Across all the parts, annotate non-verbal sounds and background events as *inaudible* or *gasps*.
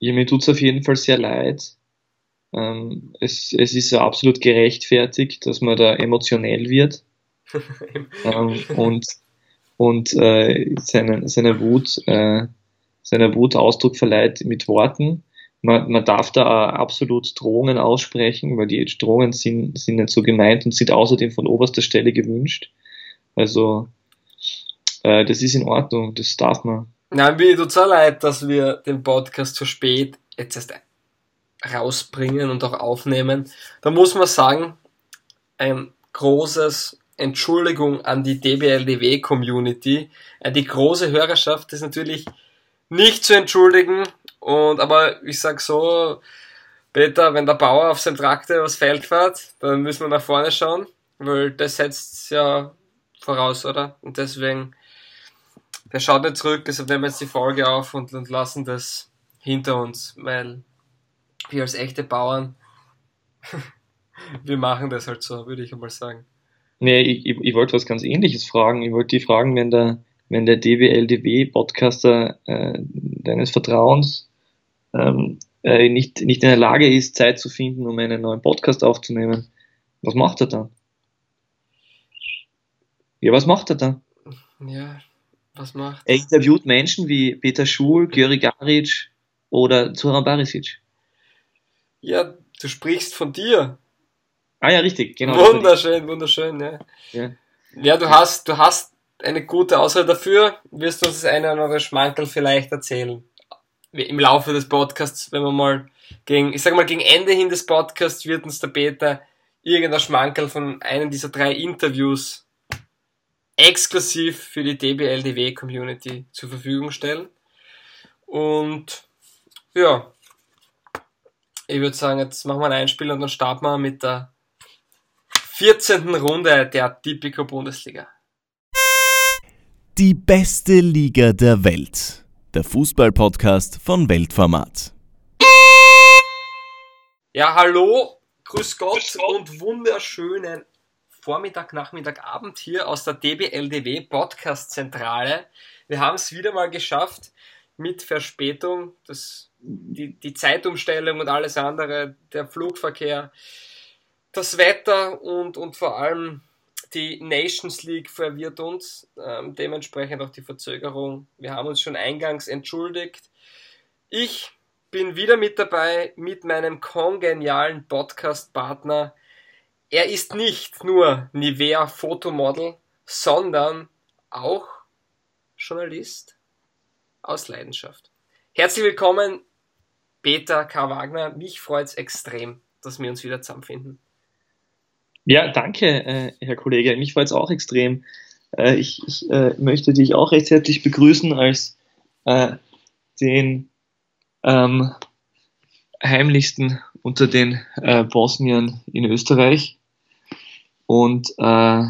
Ja, mir tut's auf jeden Fall sehr leid. Ähm, es, es ist absolut gerechtfertigt, dass man da emotionell wird *laughs* ähm, und, und äh, seine, seine Wut, äh, seiner Wut Ausdruck verleiht mit Worten. Man, man darf da absolut Drohungen aussprechen, weil die Drohungen sind, sind nicht so gemeint und sind außerdem von oberster Stelle gewünscht. Also äh, das ist in Ordnung, das darf man. Nein, mir tut so leid, dass wir den Podcast zu spät jetzt erst rausbringen und auch aufnehmen. Da muss man sagen, ein großes Entschuldigung an die DBLDW Community. Äh, die große Hörerschaft ist natürlich nicht zu entschuldigen und aber ich sag so, Peter, wenn der Bauer auf seinem Traktor übers Feld fährt, dann müssen wir nach vorne schauen, weil das setzt ja voraus, oder? Und deswegen, der schaut nicht zurück, deshalb nehmen wir jetzt die Folge auf und, und lassen das hinter uns, weil wir als echte Bauern, *laughs* wir machen das halt so, würde ich einmal sagen. Nee, ich, ich, ich wollte was ganz ähnliches fragen. Ich wollte die fragen, wenn der, wenn der DWLDW-Podcaster äh, deines Vertrauens ähm, äh, nicht, nicht in der Lage ist, Zeit zu finden, um einen neuen Podcast aufzunehmen, was macht er dann? Ja, was macht er dann? Ja, was macht er? interviewt Menschen wie Peter Schul, Gyuri Garic oder Zoran Barisic. Ja, du sprichst von dir. Ah ja, richtig, genau. Wunderschön, wunderschön, ja. Ja, ja du hast, du hast eine gute Ausrede dafür, wirst du uns das eine oder andere Schmankerl vielleicht erzählen. Im Laufe des Podcasts, wenn wir mal gegen, ich sag mal, gegen Ende hin des Podcasts wird uns der Peter irgendein Schmankerl von einem dieser drei Interviews exklusiv für die DBLDW Community zur Verfügung stellen. Und ja, ich würde sagen, jetzt machen wir ein Einspiel und dann starten wir mit der 14. Runde der Tipico Bundesliga. Die beste Liga der Welt. Der Fußballpodcast von Weltformat. Ja, hallo, grüß Gott, grüß Gott. und wunderschönen Vormittag, Nachmittag, Abend hier aus der DBLDW Podcast Zentrale. Wir haben es wieder mal geschafft mit Verspätung. Das die, die Zeitumstellung und alles andere, der Flugverkehr, das Wetter und, und vor allem die Nations League verwirrt uns, ähm, dementsprechend auch die Verzögerung. Wir haben uns schon eingangs entschuldigt. Ich bin wieder mit dabei mit meinem kongenialen Podcast-Partner. Er ist nicht nur Nivea Fotomodel, sondern auch Journalist aus Leidenschaft. Herzlich willkommen Peter K. Wagner, mich freut es extrem, dass wir uns wieder zusammenfinden. Ja, danke, äh, Herr Kollege. Mich freut es auch extrem. Äh, ich, ich äh, möchte dich auch recht herzlich begrüßen als den ähm, heimlichsten unter den Bosniern in Österreich. Und äh,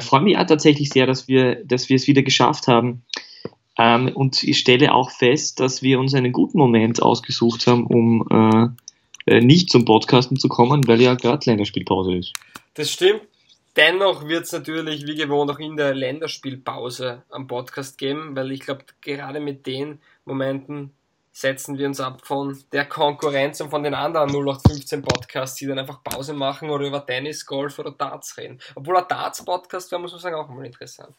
freue mich auch tatsächlich sehr, dass wir, dass wir es wieder geschafft haben, ähm, und ich stelle auch fest, dass wir uns einen guten Moment ausgesucht haben, um äh, äh nicht zum Podcasten zu kommen, weil ja gerade Länderspielpause ist. Das stimmt. Dennoch wird es natürlich wie gewohnt auch in der Länderspielpause am Podcast geben, weil ich glaube, gerade mit den Momenten setzen wir uns ab von der Konkurrenz und von den anderen 0815 Podcasts, die dann einfach Pause machen oder über Tennis, Golf oder Darts reden. Obwohl ein Darts-Podcast wäre, muss man sagen, auch mal interessant.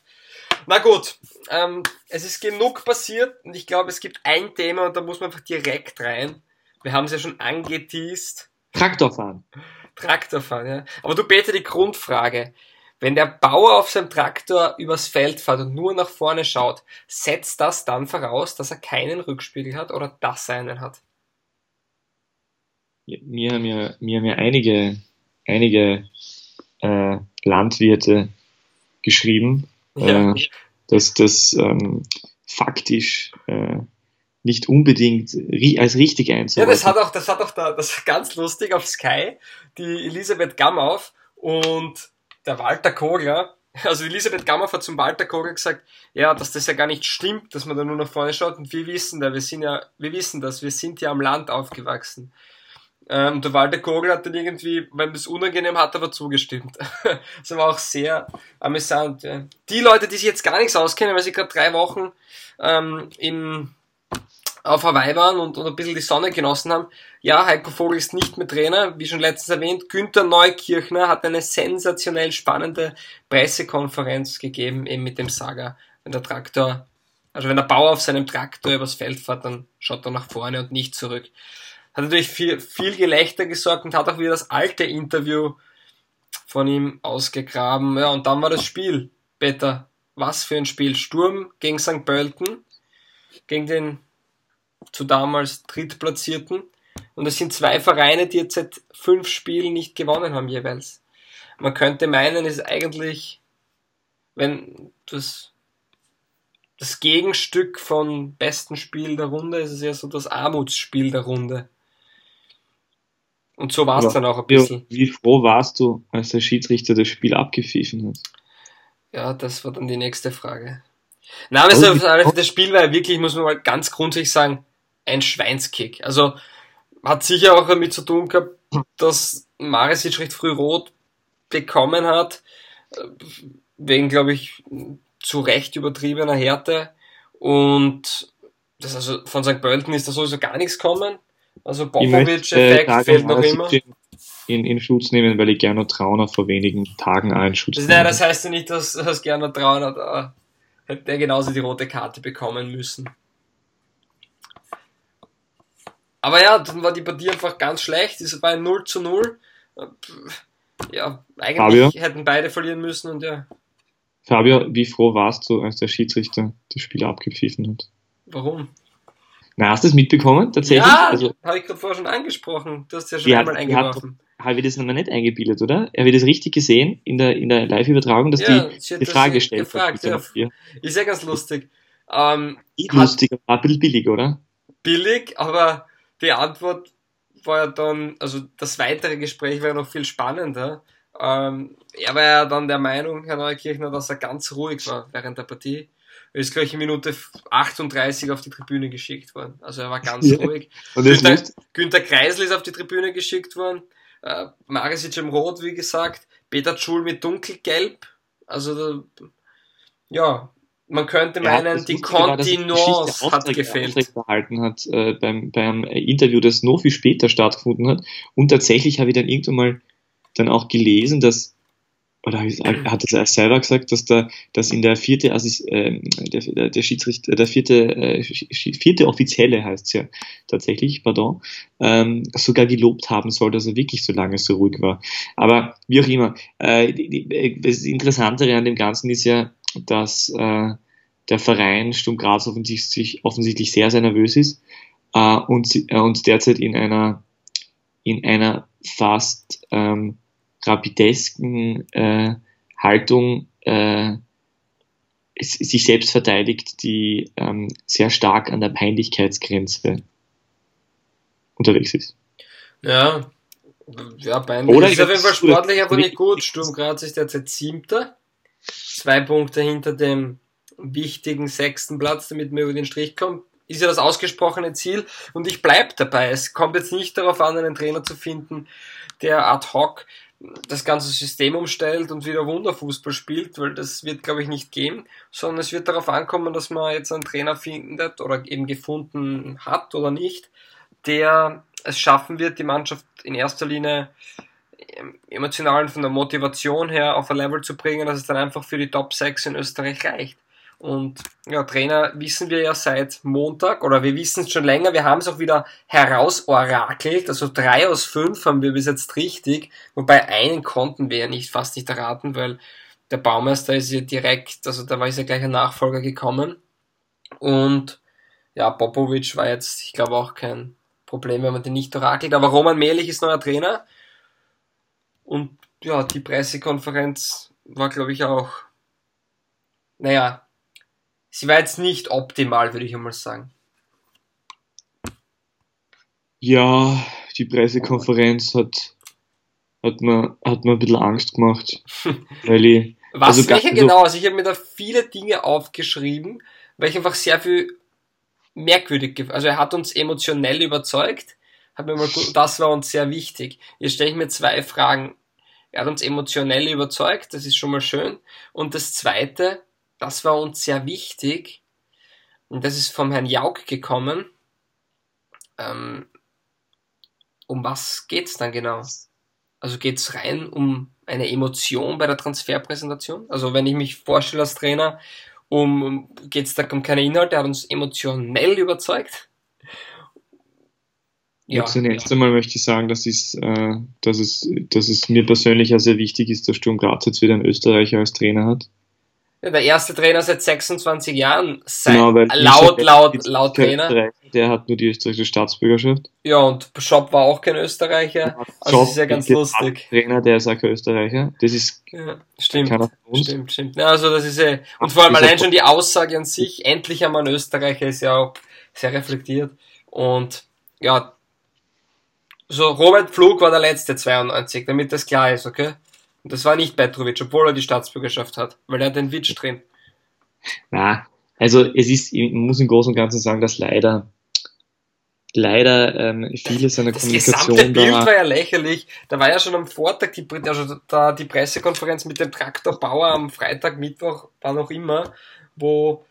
Na gut, ähm, es ist genug passiert und ich glaube, es gibt ein Thema und da muss man einfach direkt rein. Wir haben es ja schon angeteased. Traktorfahren. Traktorfahren, ja. Aber du Peter, die Grundfrage. Wenn der Bauer auf seinem Traktor übers Feld fährt und nur nach vorne schaut, setzt das dann voraus, dass er keinen Rückspiegel hat oder dass er einen hat? Mir haben ja, mir haben ja einige, einige äh, Landwirte geschrieben, ja. äh, dass das ähm, faktisch äh, nicht unbedingt als richtig einzuordnen. Ja, das hat auch, das hat auch da, das ganz lustig auf Sky, die Elisabeth Gammauf und der Walter Kogler, also Elisabeth Gammer hat zum Walter Kogler gesagt, ja, dass das ja gar nicht stimmt, dass man da nur nach vorne schaut und wir wissen da, wir sind ja, wir wissen das, wir sind ja am Land aufgewachsen. Ähm, der Walter Kogler hat dann irgendwie, wenn das unangenehm hat, aber zugestimmt. *laughs* das war auch sehr amüsant. Die Leute, die sich jetzt gar nichts auskennen, weil sie gerade drei Wochen ähm, in auf Hawaii waren und, und ein bisschen die Sonne genossen haben. Ja, Heiko Vogel ist nicht mehr Trainer, wie schon letztens erwähnt. Günther Neukirchner hat eine sensationell spannende Pressekonferenz gegeben, eben mit dem Saga. Wenn der Traktor, also wenn der Bauer auf seinem Traktor übers Feld fährt, dann schaut er nach vorne und nicht zurück. Hat natürlich viel, viel Gelächter gesorgt und hat auch wieder das alte Interview von ihm ausgegraben. Ja, und dann war das Spiel. Peter, was für ein Spiel. Sturm gegen St. Pölten, gegen den zu damals Drittplatzierten. Und es sind zwei Vereine, die jetzt seit fünf Spielen nicht gewonnen haben jeweils. Man könnte meinen, es ist eigentlich, wenn das, das Gegenstück von besten Spiel der Runde ist es ja so das Armutsspiel der Runde. Und so war es dann auch ein bisschen. Wie froh warst du, als der Schiedsrichter das Spiel abgepfiffen hat? Ja, das war dann die nächste Frage. Na, aber also, das Spiel war ja wirklich, muss man mal ganz grundsätzlich sagen, ein Schweinskick. Also hat sicher auch damit zu tun gehabt, dass Marisic recht früh rot bekommen hat, wegen, glaube ich, zu Recht übertriebener Härte. Und das also von St. Pölten ist da sowieso gar nichts kommen. Also Popovic-Effekt äh, fehlt noch immer. In, in Schutz nehmen, weil ich Gernot Trauner vor wenigen Tagen einen Schutz das, Nein, das heißt ja nicht, dass, dass Gernot Trauner da hätte er genauso die rote Karte bekommen müssen. Aber ja, dann war die Partie einfach ganz schlecht. Es war ein 0 zu 0. Ja, eigentlich Fabio? hätten beide verlieren müssen und ja. Fabio, wie froh warst du, als der Schiedsrichter das Spiel abgepfiffen hat? Warum? Na, hast du es mitbekommen? Tatsächlich? Ja, also, habe ich gerade vorher schon angesprochen. Du hast ja schon einmal hat, eingeworfen. Habe ich das nochmal nicht eingebildet, oder? Habe ich das richtig gesehen in der, in der Live-Übertragung, dass ja, die die Frage gestellt gefragt, hat? Ja. Ist ja ganz lustig. Ähm, lustig, aber ein bisschen billig, oder? Billig, aber die Antwort war ja dann, also das weitere Gespräch war ja noch viel spannender. Ähm, er war ja dann der Meinung, Herr Neukirchner, dass er ganz ruhig war während der Partie. Er ist gleich in Minute 38 auf die Tribüne geschickt worden. Also er war ganz ja. ruhig. Günther, Günther Kreisel ist auf die Tribüne geschickt worden. Äh, Marisic im Rot, wie gesagt. Peter Schul mit dunkelgelb. Also, ja, man könnte meinen, ja, die Kontinence hat gefehlt. Behalten hat äh, beim, beim Interview, das noch viel später stattgefunden hat. Und tatsächlich habe ich dann irgendwann mal dann auch gelesen, dass oder hat er selber gesagt, dass da, dass in der vierte, also äh, der, der Schiedsrichter, der vierte, äh, vierte Offizielle heißt es ja tatsächlich, pardon, ähm, sogar gelobt haben soll, dass er wirklich so lange so ruhig war. Aber wie auch immer, äh, das Interessantere an dem Ganzen ist ja, dass äh, der Verein Sturm Graz offensichtlich, offensichtlich sehr, sehr nervös ist äh, und, äh, und derzeit in einer, in einer fast ähm, rapidesken äh, Haltung äh, sich selbst verteidigt, die ähm, sehr stark an der Peinlichkeitsgrenze unterwegs ist. Ja, ja, peinlich. Oder ist auf jeden Fall sportlich aber nicht gut. Sturm Graz ist derzeit Siebter zwei Punkte hinter dem wichtigen sechsten Platz, damit man über den Strich kommt, ist ja das ausgesprochene Ziel und ich bleib dabei. Es kommt jetzt nicht darauf an, einen Trainer zu finden, der ad hoc das ganze System umstellt und wieder Wunderfußball spielt, weil das wird, glaube ich, nicht gehen, sondern es wird darauf ankommen, dass man jetzt einen Trainer findet oder eben gefunden hat oder nicht, der es schaffen wird, die Mannschaft in erster Linie emotional und von der Motivation her auf ein Level zu bringen, dass es dann einfach für die Top 6 in Österreich reicht. Und ja, Trainer wissen wir ja seit Montag oder wir wissen es schon länger, wir haben es auch wieder herausorakelt, also drei aus fünf haben wir bis jetzt richtig, wobei einen konnten wir ja nicht, fast nicht erraten, weil der Baumeister ist ja direkt, also da war ja gleich ein Nachfolger gekommen. Und ja, Popovic war jetzt, ich glaube auch kein Problem, wenn man den nicht orakelt, aber Roman Mehlich ist neuer Trainer. Und ja, die Pressekonferenz war, glaube ich, auch, naja, sie war jetzt nicht optimal, würde ich einmal sagen. Ja, die Pressekonferenz hat, hat, mir, hat mir ein bisschen Angst gemacht. *laughs* weil ich, Was, also welche genau? Also ich habe mir da viele Dinge aufgeschrieben, weil ich einfach sehr viel merkwürdig, also er hat uns emotionell überzeugt, hat mir mal, das war uns sehr wichtig. Jetzt stelle ich mir zwei Fragen. Er hat uns emotionell überzeugt, das ist schon mal schön. Und das zweite, das war uns sehr wichtig, und das ist vom Herrn Jauk gekommen, Ähm, um was geht's dann genau? Also geht's rein um eine Emotion bei der Transferpräsentation? Also wenn ich mich vorstelle als Trainer, um geht's da um keine Inhalte, er hat uns emotionell überzeugt? Ja, zunächst einmal möchte ich sagen, dass, es, äh, dass, es, dass es mir persönlich ja sehr wichtig ist, dass Sturm Graz jetzt wieder einen Österreicher als Trainer hat. Der erste Trainer seit 26 Jahren, seit, genau, laut, laut, laut Trainer. Der hat nur die österreichische Staatsbürgerschaft. Ja, und Schopp war auch kein Österreicher. Ja, also das ist ja ganz lustig. Trainer, der ist auch kein Österreicher. Das ist ja, stimmt, stimmt, stimmt. Ja, also das ist ja, und vor allem allein schon die Aussage an sich, endlich einmal ein Österreicher, ist ja auch sehr reflektiert. Und ja, so Robert Pflug war der letzte 92, damit das klar ist, okay? Und das war nicht Petrovic, obwohl er die Staatsbürgerschaft hat, weil er hat den Witsch drin. Na, also es ist, ich muss im Großen und Ganzen sagen, dass leider leider ähm, viele seiner das Kommunikation. Das gesamte Bild war ja lächerlich. Da war ja schon am Vortag die, also da die Pressekonferenz mit dem Traktorbauer am Freitag, Mittwoch, wann auch immer, wo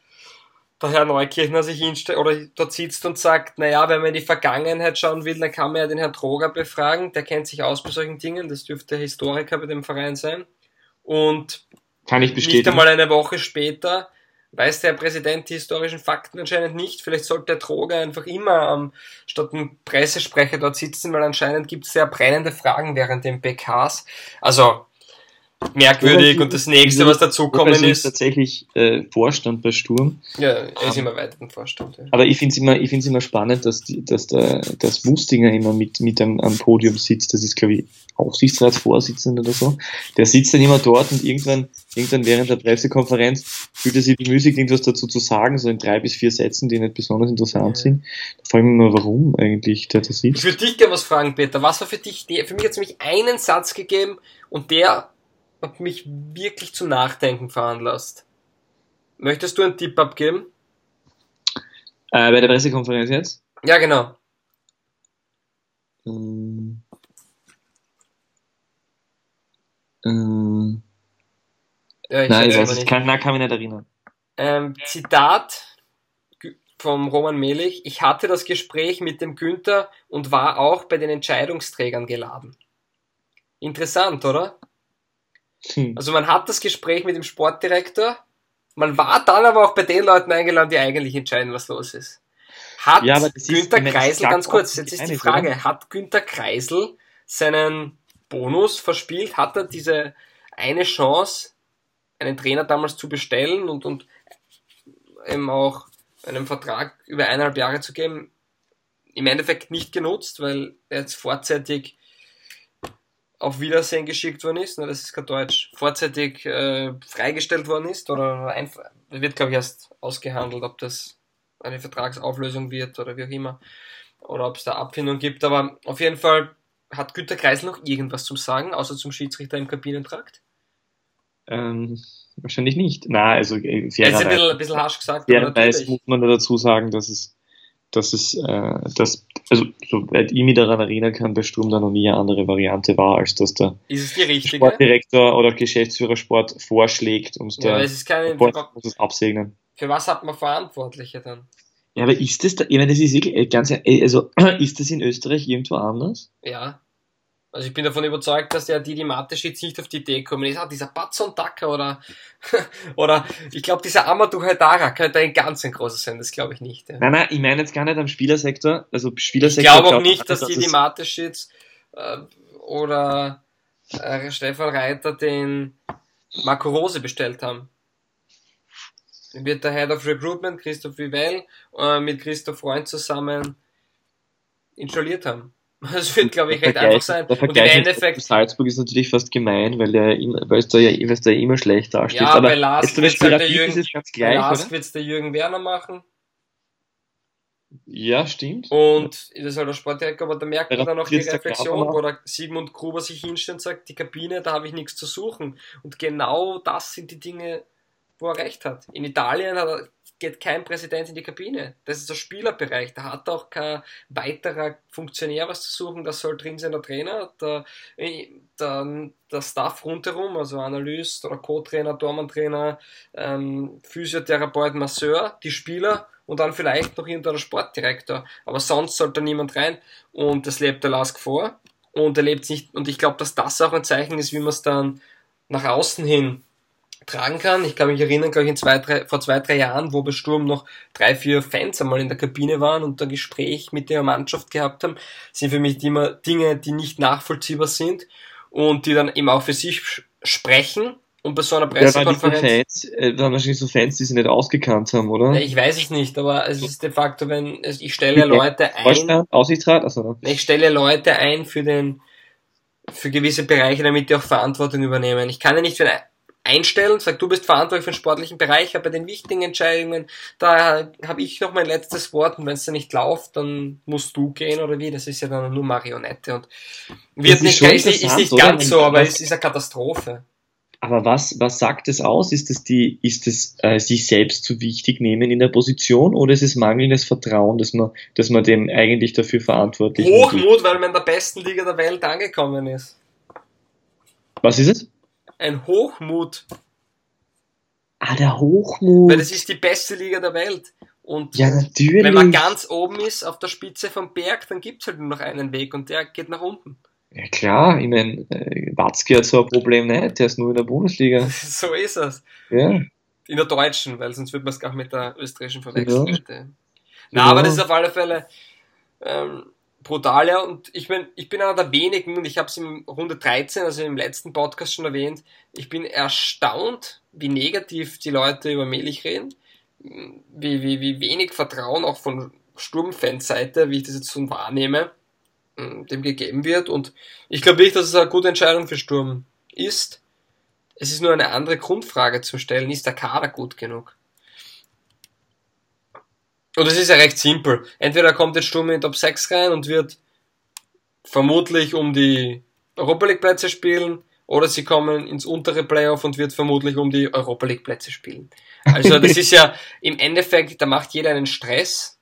der Herr Neukirchner sich hinstellt oder dort sitzt und sagt, naja, wenn man in die Vergangenheit schauen will, dann kann man ja den Herrn Droger befragen, der kennt sich aus bei solchen Dingen, das dürfte Historiker bei dem Verein sein. Und kann ich bestätigen. nicht einmal eine Woche später weiß der Präsident die historischen Fakten anscheinend nicht. Vielleicht sollte der Droger einfach immer ähm, statt ein Pressesprecher dort sitzen, weil anscheinend gibt es sehr brennende Fragen während den PKs. Also merkwürdig und das nächste, was dazukommen ist. tatsächlich äh, Vorstand bei Sturm. Ja, er ist immer weiter im Vorstand. Ja. Aber ich finde es immer, ich find's immer spannend, dass, die, dass der, das Wustinger immer mit, mit am, am Podium sitzt. Das ist, glaube ich, Aufsichtsratsvorsitzender oder so. Der sitzt dann immer dort und irgendwann, irgendwann während der Pressekonferenz fühlt er sich bemüßigt, irgendwas dazu zu sagen, so in drei bis vier Sätzen, die nicht besonders interessant ja. sind. Da frage ich mich mal, warum eigentlich der da sitzt. Ich würde dich gerne was fragen, Peter. Was war für dich, für mich hat es nämlich einen Satz gegeben und der hat mich wirklich zum Nachdenken veranlasst. Möchtest du einen Tipp abgeben? Äh, bei der Pressekonferenz jetzt? Ja, genau. Ähm, ähm, ja, ich nein, ich weiß, kann, na, kann mich nicht erinnern. Ähm, Zitat vom Roman Melich. Ich hatte das Gespräch mit dem Günther und war auch bei den Entscheidungsträgern geladen. Interessant, oder? Hm. Also man hat das Gespräch mit dem Sportdirektor, man war dann aber auch bei den Leuten eingeladen, die eigentlich entscheiden, was los ist. Hat ja, Günter ist, Kreisel, ganz kurz, jetzt ist die Frage, oder? hat Günter Kreisel seinen Bonus verspielt? Hat er diese eine Chance, einen Trainer damals zu bestellen und, und eben auch einen Vertrag über eineinhalb Jahre zu geben, im Endeffekt nicht genutzt, weil er jetzt vorzeitig auf Wiedersehen geschickt worden ist, ne, das ist kein Deutsch, vorzeitig äh, freigestellt worden ist oder einfach, wird glaube ich erst ausgehandelt, ob das eine Vertragsauflösung wird oder wie auch immer oder ob es da Abfindung gibt, aber auf jeden Fall hat Günter Kreisel noch irgendwas zum Sagen, außer zum Schiedsrichter im Kabinentrakt? Ähm, wahrscheinlich nicht. Na, also äh, fairerweise, ist ein bisschen, ein bisschen harsch gesagt. Fairerweise muss man dazu sagen, dass es dass es, äh, dass, also soweit ich mich daran erinnern kann, bei Sturm da noch nie eine andere Variante war, als dass der Sportdirektor oder Geschäftsführer Sport vorschlägt und ja, der es ist keine, Sport muss es absegnen. Für was hat man Verantwortliche dann? Ja, aber ist das, da, ich meine, das ist wirklich äh, ganz, äh, also *clears throat* ist das in Österreich irgendwo anders? Ja. Also ich bin davon überzeugt, dass der Didi Matesch jetzt nicht auf die Idee gekommen ist, ah, dieser Batson Dacker oder, *laughs* oder ich glaube, dieser Amadou Haidara könnte ein ganz ein großer sein, das glaube ich nicht. Ja. Nein, nein, ich meine jetzt gar nicht am Spielersektor. Also Spielersektor ich glaube auch nicht, dass, dass Didi Matesch jetzt äh, oder äh, Stefan Reiter den Marco Rose bestellt haben. Wird der Head of Recruitment, Christoph Vivell, äh, mit Christoph Freund zusammen installiert haben. Das wird, glaube ich, recht einfach sein. Der Vergleich und im Endeffekt. Salzburg ist natürlich fast gemein, weil es da ja weil es da immer schlecht dasteht. Ja, aber bei Lars wird halt der Jürgen, wird's der Jürgen Werner machen. Ja, stimmt. Und das ist halt der Sportdirektor, aber da merkt man dann auch die Reflexion, wo der Sigmund Gruber sich hinstellt und sagt, die Kabine, da habe ich nichts zu suchen. Und genau das sind die Dinge, wo er recht hat. In Italien hat er geht kein Präsident in die Kabine. Das ist der Spielerbereich. Da hat auch kein weiterer Funktionär was zu suchen. Das soll drin sein der Trainer, der, der, der Staff rundherum, also Analyst oder Co-Trainer, Dormantrainer, ähm, Physiotherapeut, Masseur, die Spieler und dann vielleicht noch irgendein Sportdirektor. Aber sonst sollte niemand rein und das lebt der Lask vor und er lebt nicht, und ich glaube, dass das auch ein Zeichen ist, wie man es dann nach außen hin tragen kann. Ich kann mich erinnern, glaube ich, in zwei, drei, vor zwei, drei Jahren, wo bei Sturm noch drei, vier Fans einmal in der Kabine waren und ein Gespräch mit der Mannschaft gehabt haben, sind für mich immer Dinge, die nicht nachvollziehbar sind und die dann eben auch für sich sprechen. Und bei so einer Pressekonferenz. Ja, Fans, äh, waren wahrscheinlich so Fans, die sie nicht ausgekannt haben, oder? Ja, ich weiß es nicht, aber es ist de facto, wenn ich stelle Leute ein. Aussichtsrat? Also, ich stelle Leute ein für den, für gewisse Bereiche, damit die auch Verantwortung übernehmen. Ich kann ja nicht für einstellen, sag du bist verantwortlich für den sportlichen Bereich, aber bei den wichtigen Entscheidungen, da habe ich noch mein letztes Wort und wenn es da nicht läuft, dann musst du gehen oder wie, das ist ja dann nur Marionette und wird nicht, ist, ist, nicht ganz so, aber es ist eine Katastrophe. Aber was, was sagt es aus? Ist es die, ist es äh, sich selbst zu wichtig nehmen in der Position oder ist es mangelndes Vertrauen, dass man, dass man dem eigentlich dafür verantwortlich ist? Hochmut, weil man in der besten Liga der Welt angekommen ist. Was ist es? Ein Hochmut. Ah, der Hochmut. Weil das ist die beste Liga der Welt. Und ja, natürlich. wenn man ganz oben ist, auf der Spitze vom Berg, dann gibt es halt nur noch einen Weg und der geht nach unten. Ja klar, ich meine, äh, Watzke hat so ein Problem nicht, der ist nur in der Bundesliga. *laughs* so ist es. Ja. In der deutschen, weil sonst würde man es gar mit der österreichischen verwechseln. Ja. Na, ja. aber das ist auf alle Fälle ähm, brutal, ja. Und ich meine, ich bin einer der wenigen, und ich habe es im Runde 13, also im letzten Podcast schon erwähnt, ich bin erstaunt, wie negativ die Leute über Melich reden, wie, wie, wie wenig Vertrauen auch von Sturmfanseite, wie ich das jetzt so wahrnehme. Mm, dem gegeben wird. Und ich glaube nicht, dass es eine gute Entscheidung für Sturm ist. Es ist nur eine andere Grundfrage zu stellen. Ist der Kader gut genug? Und es ist ja recht simpel. Entweder kommt jetzt Sturm in Top 6 rein und wird vermutlich um die Europa League Plätze spielen, oder sie kommen ins untere Playoff und wird vermutlich um die Europa League Plätze spielen. Also das *laughs* ist ja im Endeffekt, da macht jeder einen Stress.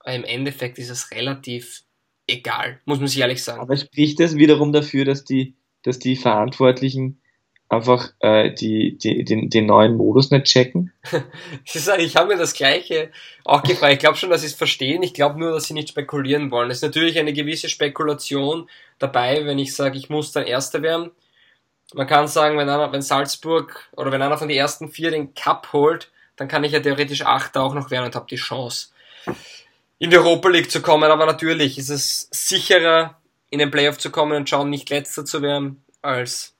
Aber im Endeffekt ist es relativ egal, muss man sich ehrlich sagen. Aber spricht das wiederum dafür, dass die, dass die Verantwortlichen einfach äh, die, die, den, den neuen Modus nicht checken? *laughs* ich habe mir das Gleiche auch gefragt. Ich glaube schon, dass sie es verstehen. Ich glaube nur, dass sie nicht spekulieren wollen. Es ist natürlich eine gewisse Spekulation dabei, wenn ich sage, ich muss dann Erster werden. Man kann sagen, wenn, einer, wenn Salzburg oder wenn einer von den ersten vier den Cup holt, dann kann ich ja theoretisch Achter auch noch werden und habe die Chance in die Europa League zu kommen, aber natürlich ist es sicherer, in den Playoff zu kommen und schauen, nicht letzter zu werden, als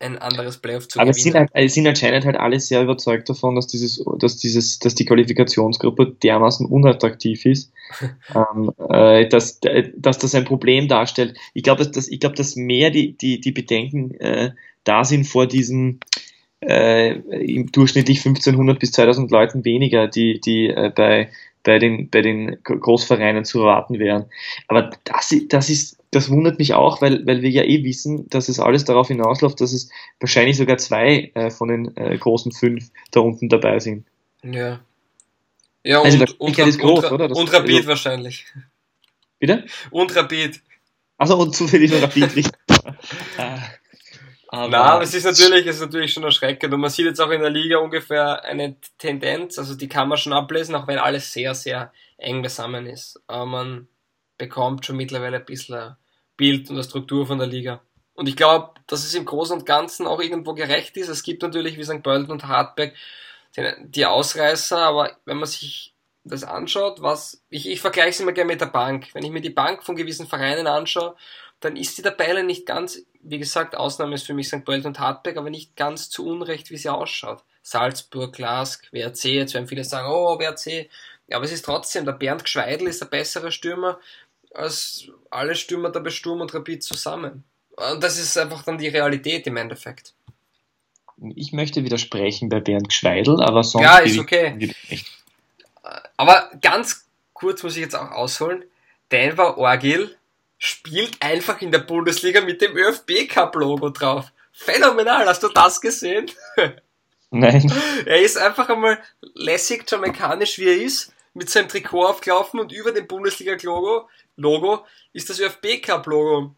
ein anderes Playoff zu aber gewinnen. Aber sind, halt, sind anscheinend halt alle sehr überzeugt davon, dass dieses, dass dieses, dass die Qualifikationsgruppe dermaßen unattraktiv ist, *laughs* ähm, äh, dass, dass das ein Problem darstellt. Ich glaube, dass, dass, ich glaube, dass mehr die, die, die Bedenken äh, da sind vor diesen äh, im durchschnittlich 1500 bis 2000 Leuten weniger, die, die äh, bei bei den, bei den Großvereinen zu erwarten wären. Aber das, das ist, das wundert mich auch, weil, weil wir ja eh wissen, dass es alles darauf hinausläuft, dass es wahrscheinlich sogar zwei äh, von den äh, großen fünf da unten dabei sind. Ja. Ja, also und, und, ist groß, und, oder? Das und Rapid also, wahrscheinlich. Bitte? Und Rapid. Also und zufällig noch Rapid, richtig. Aber Na, es ist natürlich, es ist natürlich schon erschreckend und man sieht jetzt auch in der Liga ungefähr eine Tendenz, also die kann man schon ablesen, auch wenn alles sehr, sehr eng beisammen ist. Aber man bekommt schon mittlerweile ein bisschen Bild und eine Struktur von der Liga. Und ich glaube, dass es im Großen und Ganzen auch irgendwo gerecht ist. Es gibt natürlich wie St. Pölten und Hartberg die Ausreißer, aber wenn man sich das anschaut, was ich, ich vergleiche es immer gerne mit der Bank. Wenn ich mir die Bank von gewissen Vereinen anschaue, dann ist die Tabelle nicht ganz, wie gesagt, Ausnahme ist für mich St. Pölten und Hartberg, aber nicht ganz zu Unrecht, wie sie ausschaut. Salzburg, Lask, WRC, jetzt werden viele sagen, oh, WRC, ja, aber es ist trotzdem, der Bernd Gschweidl ist ein besserer Stürmer als alle Stürmer der Besturm und Rapid zusammen. Und das ist einfach dann die Realität im Endeffekt. Ich möchte widersprechen bei Bernd Gschweidl, aber sonst. Ja, ist okay. Aber ganz kurz muss ich jetzt auch ausholen. Denver Orgil spielt einfach in der Bundesliga mit dem ÖFB Cup Logo drauf. Phänomenal, hast du das gesehen? *laughs* Nein. Er ist einfach einmal lässig jamaikanisch wie er ist, mit seinem Trikot aufgelaufen und über dem Bundesliga Logo, ist das ÖFB Cup Logo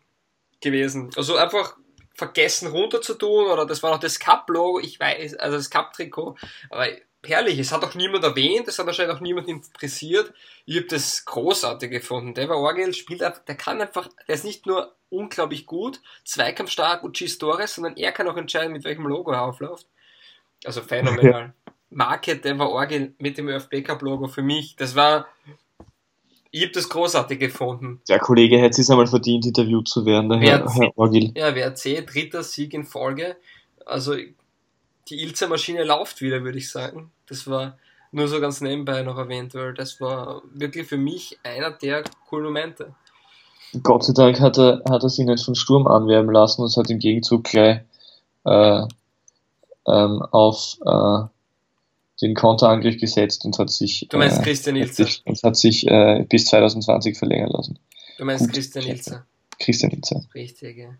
gewesen. Also einfach vergessen runter zu tun oder das war noch das Cup Logo, ich weiß, also das Cup Trikot, aber herrlich. Es hat auch niemand erwähnt, es hat wahrscheinlich auch niemand interessiert. Ich habe das großartig gefunden. Dever Orgel spielt einfach, der kann einfach, der ist nicht nur unglaublich gut, zweikampfstark und schießt Tore, sondern er kann auch entscheiden, mit welchem Logo er aufläuft. Also *laughs* phänomenal. Ja. Marke Dever Orgel mit dem ÖFB Cup Logo für mich, das war, ich habe das großartig gefunden. Der Kollege hätte es einmal verdient, interviewt zu werden, der Herr, Herr Orgel. Ja, WRC, dritter Sieg in Folge. Also die Ilzer-Maschine läuft wieder, würde ich sagen. Das war nur so ganz nebenbei noch erwähnt, weil das war wirklich für mich einer der coolen Momente. Gott sei Dank hat er, hat er sich nicht von Sturm anwerben lassen und hat im Gegenzug gleich äh, ähm, auf äh, den Konterangriff gesetzt und hat sich, du meinst äh, Christian Ilzer. Und hat sich äh, bis 2020 verlängern lassen. Du meinst Gut, Christian Ilzer. Christian Ilzer. Richtig, ja.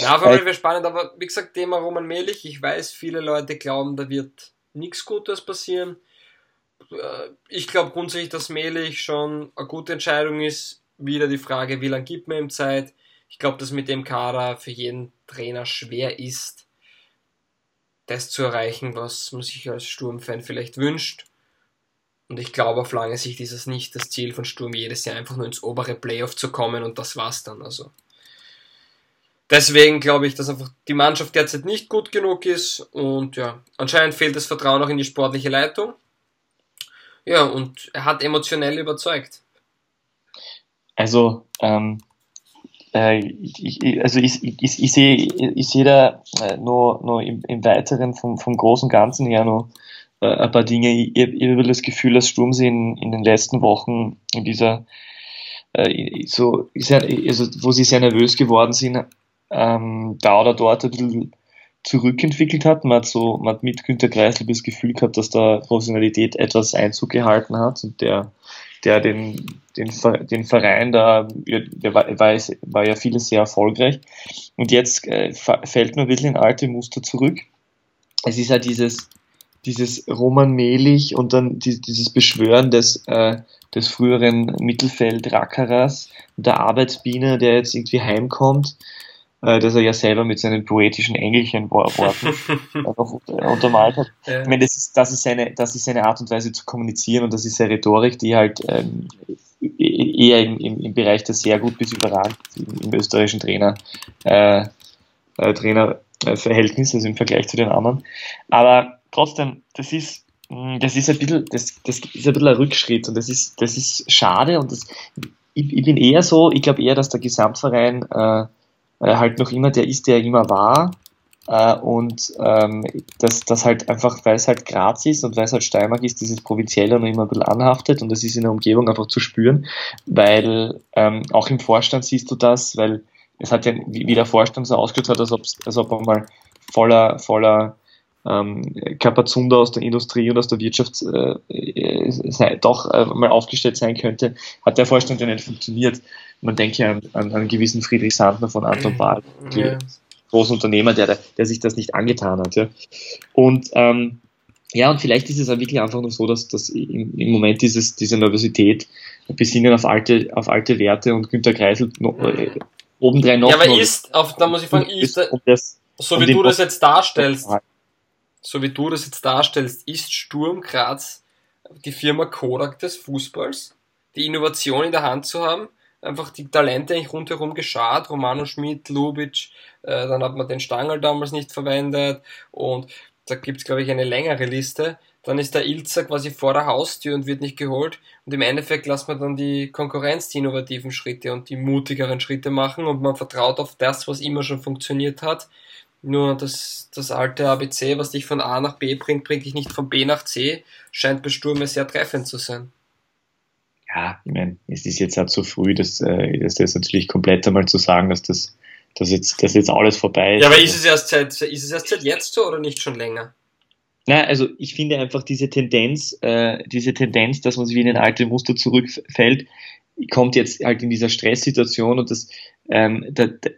Na, auf jeden Fall spannend, aber wie gesagt, Thema Roman Melich, ich weiß, viele Leute glauben, da wird nichts Gutes passieren. Äh, ich glaube grundsätzlich, dass Melich schon eine gute Entscheidung ist. Wieder die Frage, wie lange gibt man ihm Zeit? Ich glaube, dass mit dem Kader für jeden Trainer schwer ist, das zu erreichen, was man sich als Sturmfan vielleicht wünscht. Und ich glaube, auf lange Sicht ist es nicht das Ziel von Sturm, jedes Jahr einfach nur ins obere Playoff zu kommen und das war's dann. Also Deswegen glaube ich, dass einfach die Mannschaft derzeit nicht gut genug ist und ja, anscheinend fehlt das Vertrauen auch in die sportliche Leitung. Ja, und er hat emotionell überzeugt. Also, ähm, äh, ich, also ich, ich, ich, sehe, ich sehe da äh, nur, nur im, im Weiteren vom, vom großen Ganzen her noch äh, ein paar Dinge. Ich, ich habe das Gefühl, dass Sturm sie in, in den letzten Wochen in dieser äh, so, also, wo sie sehr nervös geworden sind, ähm, da oder dort ein bisschen zurückentwickelt hat. Man hat so, man hat mit Günter Kreisel das Gefühl gehabt, dass da Professionalität etwas Einzug gehalten hat und der, der den, den, den Verein da, der war, war, ja vieles sehr erfolgreich. Und jetzt äh, fällt man ein bisschen in alte Muster zurück. Es ist ja dieses, dieses Roman Mehlich und dann dieses Beschwören des, äh, des früheren Mittelfeld-Rackerers, der Arbeitsbiene, der jetzt irgendwie heimkommt äh, dass er ja selber mit seinen poetischen Engelchen Worten *laughs* untermalt hat. Ja. Ich meine, das ist, das, ist seine, das ist seine Art und Weise zu kommunizieren und das ist seine Rhetorik, die halt ähm, e-, eher im, im, im Bereich der sehr gut bis überragend im, im österreichischen Trainer, äh, äh, Trainerverhältnis, also im Vergleich zu den anderen. Aber trotzdem, das ist das ist ein bisschen, das, das ist ein bisschen ein Rückschritt und das ist, das ist schade und das, ich, ich bin eher so, ich glaube eher, dass der Gesamtverein äh, äh, halt noch immer der ist, der immer war. Äh, und ähm, dass das halt einfach, weil es halt Graz ist und weil es halt Steiermark ist, dieses Provinzielle noch immer ein bisschen anhaftet und das ist in der Umgebung einfach zu spüren, weil ähm, auch im Vorstand siehst du das, weil es hat ja, wie, wie der Vorstand so ausgeschaut hat, als ob, als ob er mal voller, voller ähm, Kapazunder aus der Industrie und aus der Wirtschaft äh, äh, doch äh, mal aufgestellt sein könnte, hat der Vorstand ja nicht funktioniert. Man denkt ja an, an, einen gewissen Friedrich Sandner von Anton Bahl, ja. großen Unternehmer, der, der sich das nicht angetan hat. Ja. Und ähm, ja, und vielleicht ist es auch wirklich einfach nur so, dass, dass im, im Moment dieses, diese Nervosität besinnen auf alte, auf alte Werte und Günter Kreisel no, äh, obendrein noch. Ja, aber ist, auf, da muss ich fragen, ist, um das, so wie du das jetzt darstellst, so wie du das jetzt darstellst, ist Sturm Graz die Firma Kodak des Fußballs, die Innovation in der Hand zu haben, einfach die Talente eigentlich rundherum geschart, Romano Schmidt, Lubitsch, äh, dann hat man den Stangl damals nicht verwendet und da gibt's glaube ich eine längere Liste. Dann ist der Ilzer quasi vor der Haustür und wird nicht geholt. Und im Endeffekt lässt man dann die Konkurrenz die innovativen Schritte und die mutigeren Schritte machen und man vertraut auf das, was immer schon funktioniert hat nur das, das alte ABC, was dich von A nach B bringt, bringt dich nicht von B nach C, scheint bei Sturme sehr treffend zu sein. Ja, ich meine, es ist jetzt auch zu früh, dass, äh, dass das natürlich komplett einmal zu sagen, dass das dass jetzt, dass jetzt alles vorbei ist. Ja, aber ist es erst seit, ist es erst seit jetzt so oder nicht schon länger? Na, also ich finde einfach diese Tendenz, äh, diese Tendenz, dass man sich wie in ein altes Muster zurückfällt, kommt jetzt halt in dieser Stresssituation und das, ähm, da, da,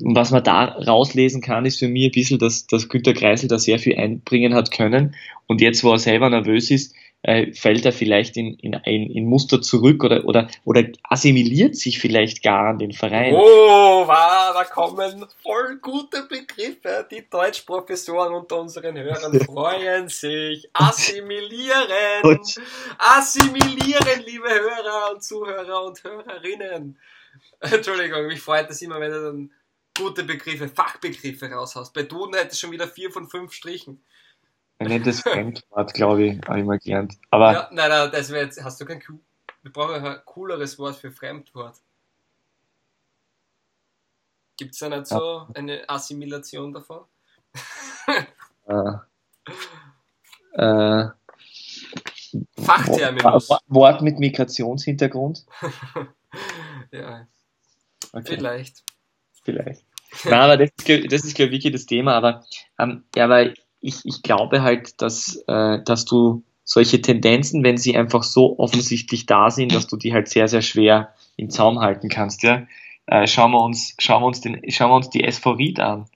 was man da rauslesen kann, ist für mich ein bisschen, dass, dass Günter Kreisel da sehr viel einbringen hat können. Und jetzt, wo er selber nervös ist, äh, fällt er vielleicht in, in, in, in Muster zurück oder, oder, oder assimiliert sich vielleicht gar an den Verein. Oh, wow, da kommen voll gute Begriffe. Die Deutschprofessoren unter unseren Hörern *laughs* freuen sich. Assimilieren! Assimilieren, liebe Hörer und Zuhörer und Hörerinnen. Entschuldigung, mich freut es immer, wenn du dann gute Begriffe, Fachbegriffe raushaust. Bei Duden hätte es schon wieder vier von fünf Strichen. Ein nettes Fremdwort, glaube ich, habe ich mal gelernt. Aber Ja, nein, nein, das wäre jetzt, hast du kein, wir brauchen ein cooleres Wort für Fremdwort. Gibt es da nicht so eine Assimilation davon? *laughs* äh, äh, Fachterminus. Wort- mit Migrationshintergrund? *laughs* ja, Okay. vielleicht. vielleicht. Nein, aber das ist, das ist glaube ich, wirklich das Thema. Aber, ähm, ja, aber ich, ich glaube halt, dass, äh, dass du solche Tendenzen, wenn sie einfach so offensichtlich da sind, dass du die halt sehr, sehr schwer im Zaum halten kannst. Ja? Äh, schauen, wir uns, schauen, wir uns den, schauen wir uns die SV Ried an.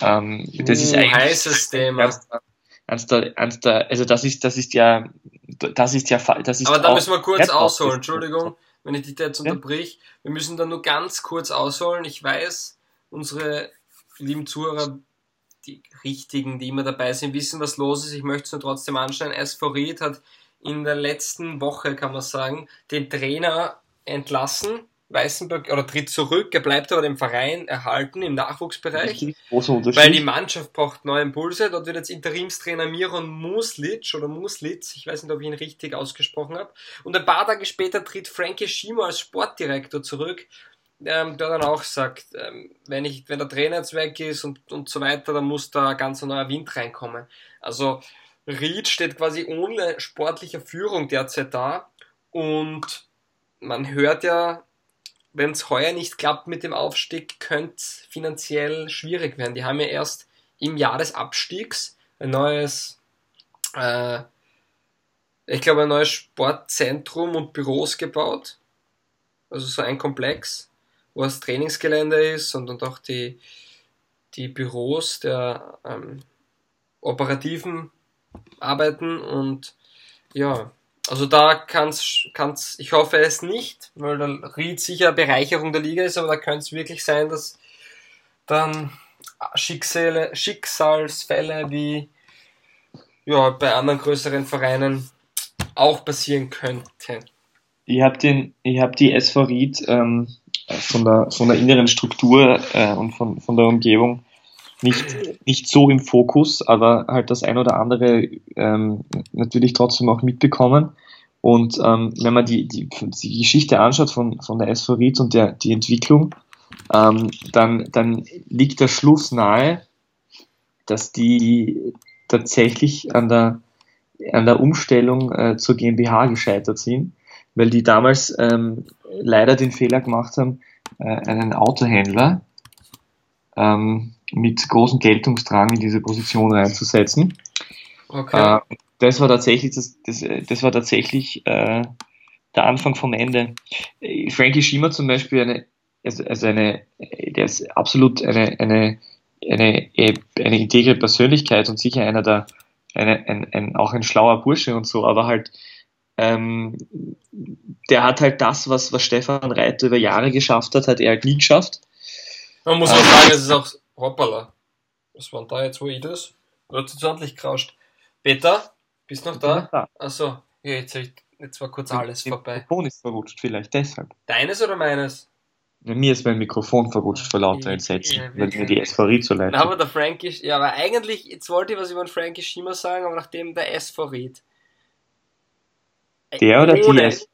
Ähm, das ist Uh, eigentlich heißes Thema. Eins der, eins der, also das ist, das ist ja, das ist ja, das ist Aber da müssen wir kurz ausholen. Entschuldigung, wenn ich dich da jetzt unterbrich. Wir müssen da nur ganz kurz ausholen. Ich weiß, unsere lieben Zuhörer, die richtigen, die immer dabei sind, wissen, was los ist. Ich möchte es nur trotzdem. SV Ried hat in der letzten Woche, kann man sagen, den Trainer entlassen. Weißenberg, oder tritt zurück. Er bleibt aber dem Verein erhalten im Nachwuchsbereich. Weil die Mannschaft braucht neue Impulse. Dort wird jetzt Interimstrainer Miron Muslic oder Muslitz, ich weiß nicht, ob ich ihn richtig ausgesprochen habe. Und ein paar Tage später tritt Frankie Schimo als Sportdirektor zurück, ähm, der dann auch sagt, ähm, wenn, ich, wenn der Trainer jetzt weg ist und, und so weiter, dann muss da ganz ein neuer Wind reinkommen. Also Ried steht quasi ohne sportliche Führung derzeit da und man hört ja, wenn es heuer nicht klappt mit dem Aufstieg, könnte es finanziell schwierig werden. Die haben ja erst im Jahr des Abstiegs ein neues, äh, ich glaube, ein neues Sportzentrum und Büros gebaut. Also so ein Komplex, wo das Trainingsgelände ist und, auch die, die Büros der ähm, operativen Arbeiten und ja, also da kann's, kann's, ich hoffe es nicht, weil der Ried sicher Bereicherung der Liga ist, aber da könnte es wirklich sein, dass dann Schicksale, Schicksalsfälle wie ja, bei anderen größeren Vereinen auch passieren könnten. Ich habe habe die SV Ried ähm, von der von der inneren Struktur äh, und von von der Umgebung nicht nicht so im Fokus, aber halt das ein oder andere ähm, natürlich trotzdem auch mitbekommen. Und ähm, wenn man die, die die Geschichte anschaut von von der SV Ried und der die Entwicklung, ähm, dann dann liegt der Schluss nahe, dass die tatsächlich an der an der Umstellung äh, zur GmbH gescheitert sind, weil die damals ähm, leider den Fehler gemacht haben, äh, einen Autohändler ähm, mit großem Geltungsdrang in diese Position reinzusetzen. Okay. Äh, das war tatsächlich das, das, das war tatsächlich äh, der Anfang vom Ende. Frankie Schiemer zum Beispiel eine, also, also eine, der ist absolut eine, eine, eine, eine integre Persönlichkeit und sicher einer der, eine, ein, ein, auch ein schlauer Bursche und so, aber halt, ähm, der hat halt das, was, was Stefan Reiter über Jahre geschafft hat, hat er halt nie geschafft. Man muss auch sagen, es ist auch hoppala. Was war denn da jetzt, wo ich das? Jetzt ordentlich gerauscht. Peter, bist noch da? Ja, Achso, ja, jetzt, ich, jetzt war kurz alles das vorbei. Mikrofon ist verrutscht, vielleicht deshalb. Deines oder meines? Ja, mir ist mein Mikrofon verrutscht vor lauter Entsetzen, ja, weil mir die SV so leid Na, aber der Frankie, ja, aber eigentlich, jetzt wollte ich was über den Frankie Schima sagen, aber nachdem der SV Ried. Der oder die SV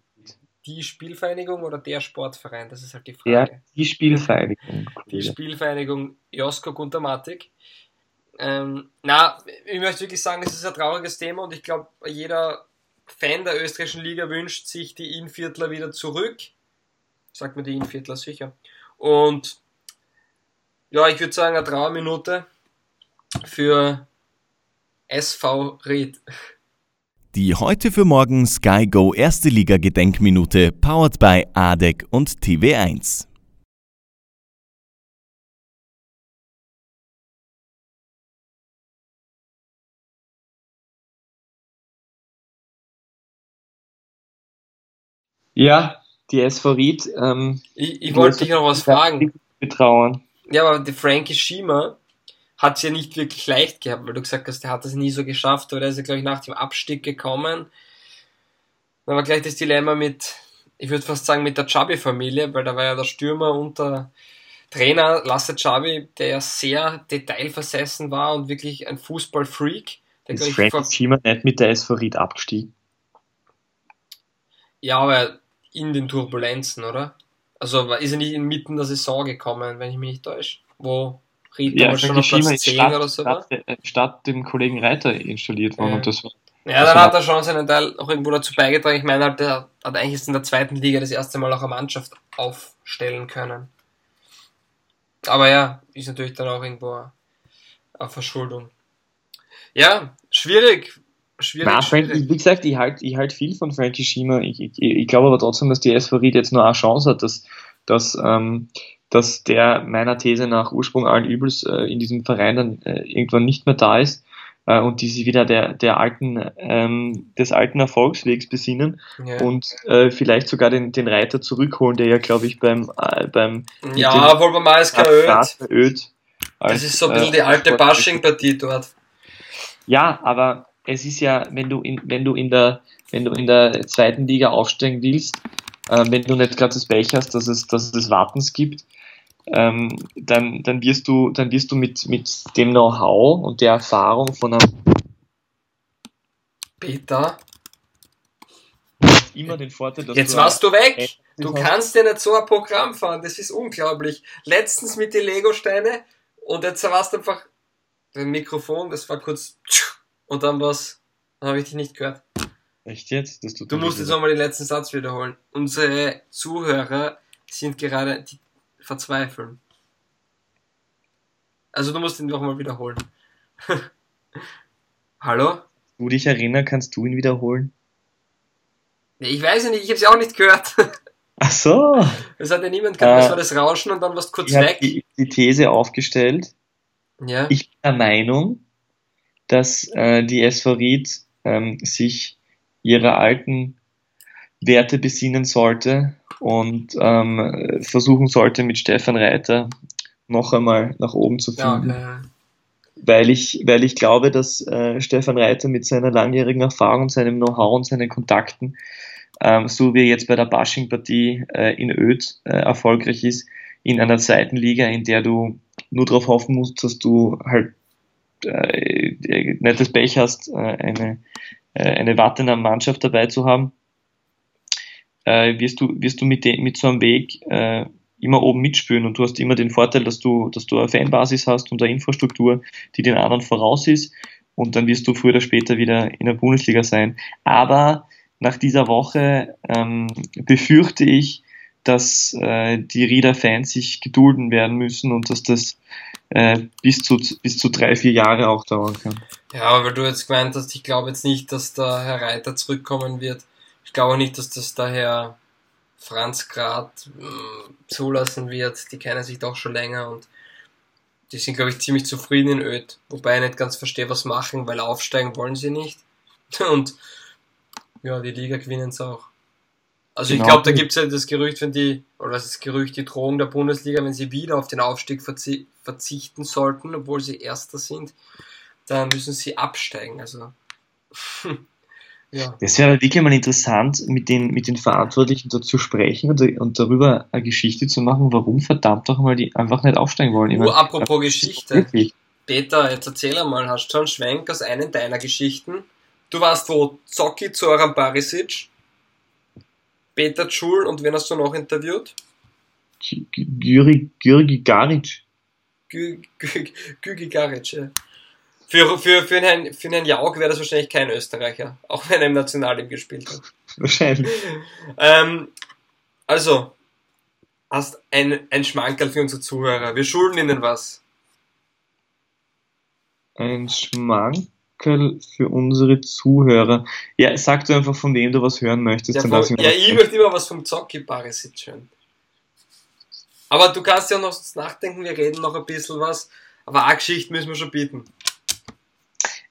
Die Spielvereinigung oder der Sportverein, das ist halt die Ja, Frage. die Spielvereinigung. Die. Spielvereinigung Josko Guntermatik. Ähm, na, ich möchte wirklich sagen, es ist ein trauriges Thema und ich glaube, jeder Fan der österreichischen Liga wünscht sich die Innviertler wieder zurück. Sagt mir die Innviertler sicher. Und ja, ich würde sagen, eine Trauerminute für SV Ried. Die heute für morgen Sky Go Erste Liga Gedenkminute, powered by ADEC und TV1. Ja, die SV Ried. Ähm, ich, ich wollte dich noch was fragen. Betrauen. Ja, aber die Frankie Schiemer, hat es ja nicht wirklich leicht gehabt, weil du gesagt hast, der hat das nie so geschafft, oder er ist ja, glaube ich, nach dem Abstieg gekommen. Dann war gleich das Dilemma mit, ich würde fast sagen, mit der Chabi-Familie, weil da war ja der Stürmer und der Trainer Lasse Chabi, der ja sehr detailversessen war und wirklich ein Fußballfreak. Der, Ist vor- Schiemer nicht mit der SV Ried abgestiegen? Ja, aber in den Turbulenzen, oder? Also ist er nicht inmitten der Saison gekommen, wenn ich mich nicht täusche? Wo Ried Ja, damals schon auf Schiemer Platz ist 10 statt, oder so war? statt, äh, dem Kollegen Reiter installiert worden Ja. und das war Ja, dann hat er schon seinen Teil auch irgendwo dazu beigetragen. Ich meine, halt, der hat eigentlich jetzt in der zweiten Liga das erste Mal auch eine Mannschaft aufstellen können. Aber ja, ist natürlich dann auch irgendwo eine- Verschuldung. Ja, schwierig. Schwierig, Frank, schwierig. wie gesagt, ich halte ich halt viel von Frankie Schiemer. Ich, ich, ich glaube aber trotzdem, dass die SV Ried jetzt nur eine Chance hat, dass, dass, ähm, dass der meiner These nach Ursprung allen Übels äh, in diesem Verein dann äh, irgendwann nicht mehr da ist äh, und die sich wieder der, der alten, ähm, des alten Erfolgswegs besinnen Ja, und äh, vielleicht sogar den, den Reiter zurückholen, der ja, glaube ich, beim, äh, beim ja wohl beim ASK Öd. Öd Das ist so ein bisschen äh, die alte Bashing-Partie dort. Ja, aber es ist ja, wenn du in, wenn du in der, wenn du in der zweiten Liga aufsteigen willst, wenn du nicht gerade das Pech hast, dass es, dass es Wartens gibt, ähm, dann, dann wirst du, dann wirst du mit, mit dem Know-how und der Erfahrung von einem Peter, immer den Vorteil, dass jetzt du warst du weg. Du kannst dir nicht so ein Programm fahren, das ist unglaublich. Letztens mit den Lego-Steine und jetzt warst du einfach beim Mikrofon, das war kurz und dann was, dann habe ich dich nicht gehört. Echt jetzt? Du musst jetzt nochmal den letzten Satz wiederholen. Unsere Zuhörer sind gerade, die verzweifeln. Also du musst ihn nochmal wiederholen. *laughs* Hallo? du dich erinnern, kannst du ihn wiederholen? Nee, Ich weiß ja nicht, ich habe sie auch nicht gehört. *laughs* Ach so. Es hat ja niemand gehört, Äh, das war das Rauschen und dann warst du kurz Ich habe weg. die, die These aufgestellt, Ja. Ich bin der Meinung, dass äh, die SV Ried ähm, sich ihrer alten Werte besinnen sollte und ähm, versuchen sollte, mit Stefan Reiter noch einmal nach oben zu ja, finden. okay. Weil ich, weil ich glaube, dass äh, Stefan Reiter mit seiner langjährigen Erfahrung, seinem Know-how und seinen Kontakten, ähm, so wie er jetzt bei der Bashing-Partie äh, in Öd äh, erfolgreich ist, in einer zweiten Liga, in der du nur darauf hoffen musst, dass du halt äh, nicht das Pech hast, äh, eine, äh, eine wartende Mannschaft dabei zu haben, äh, wirst du, wirst du mit, mit so einem Weg äh, immer oben mitspielen und du hast immer den Vorteil, dass du, dass du eine Fanbasis hast und eine Infrastruktur, die den anderen voraus ist und dann wirst du früher oder später wieder in der Bundesliga sein. Aber nach dieser Woche ähm, befürchte ich, dass äh, die Rieder-Fans sich gedulden werden müssen und dass das äh, bis, zu, bis zu drei, vier Jahre auch dauern kann. Ja, aber du jetzt gemeint hast, ich glaube jetzt nicht, dass der Herr Reiter zurückkommen wird. Ich glaube auch nicht, dass das der Herr Franz Grad mh, zulassen wird. Die kennen sich doch schon länger und die sind, glaube ich, ziemlich zufrieden in Öd. Wobei ich nicht ganz verstehe, was machen, weil aufsteigen wollen sie nicht. *laughs* Und ja, die Liga gewinnen sie auch. Also ich Genau. glaube, da gibt es ja das Gerücht, wenn die, oder das Gerücht, die Drohung der Bundesliga, wenn sie wieder auf den Aufstieg verzi verzichten sollten, obwohl sie Erster sind, dann müssen sie absteigen. Also *laughs* ja. Das wäre wirklich mal interessant, mit den, mit den Verantwortlichen dort zu sprechen und, und darüber eine Geschichte zu machen, warum verdammt doch mal die einfach nicht aufsteigen wollen. Meine, apropos Geschichte. Wirklich. Peter, jetzt erzähl einmal, hast du schon einen Schwenk aus einem deiner Geschichten? Du warst wo? Zocki, Zoran Barisic, Peter Schul und wen hast du noch interviewt? Gyri, Gyri Garic. Gügi Garic, ja. Für, für, für, Herrn, für Herrn Jauch wäre das wahrscheinlich kein Österreicher, auch wenn er im Nationalteam gespielt hat. Wahrscheinlich. Ähm, also, hast ein, ein Schmankerl für unsere Zuhörer. Wir schulden ihnen was. Ein Schmankerl für unsere Zuhörer. Ja, sag du einfach, von wem du was hören möchtest. Ja, dann von, ich ja ich möchte immer was vom Zocki Barisic hören. Aber du kannst ja noch nachdenken, wir reden noch ein bisschen was. Aber eine Geschichte müssen wir schon bieten.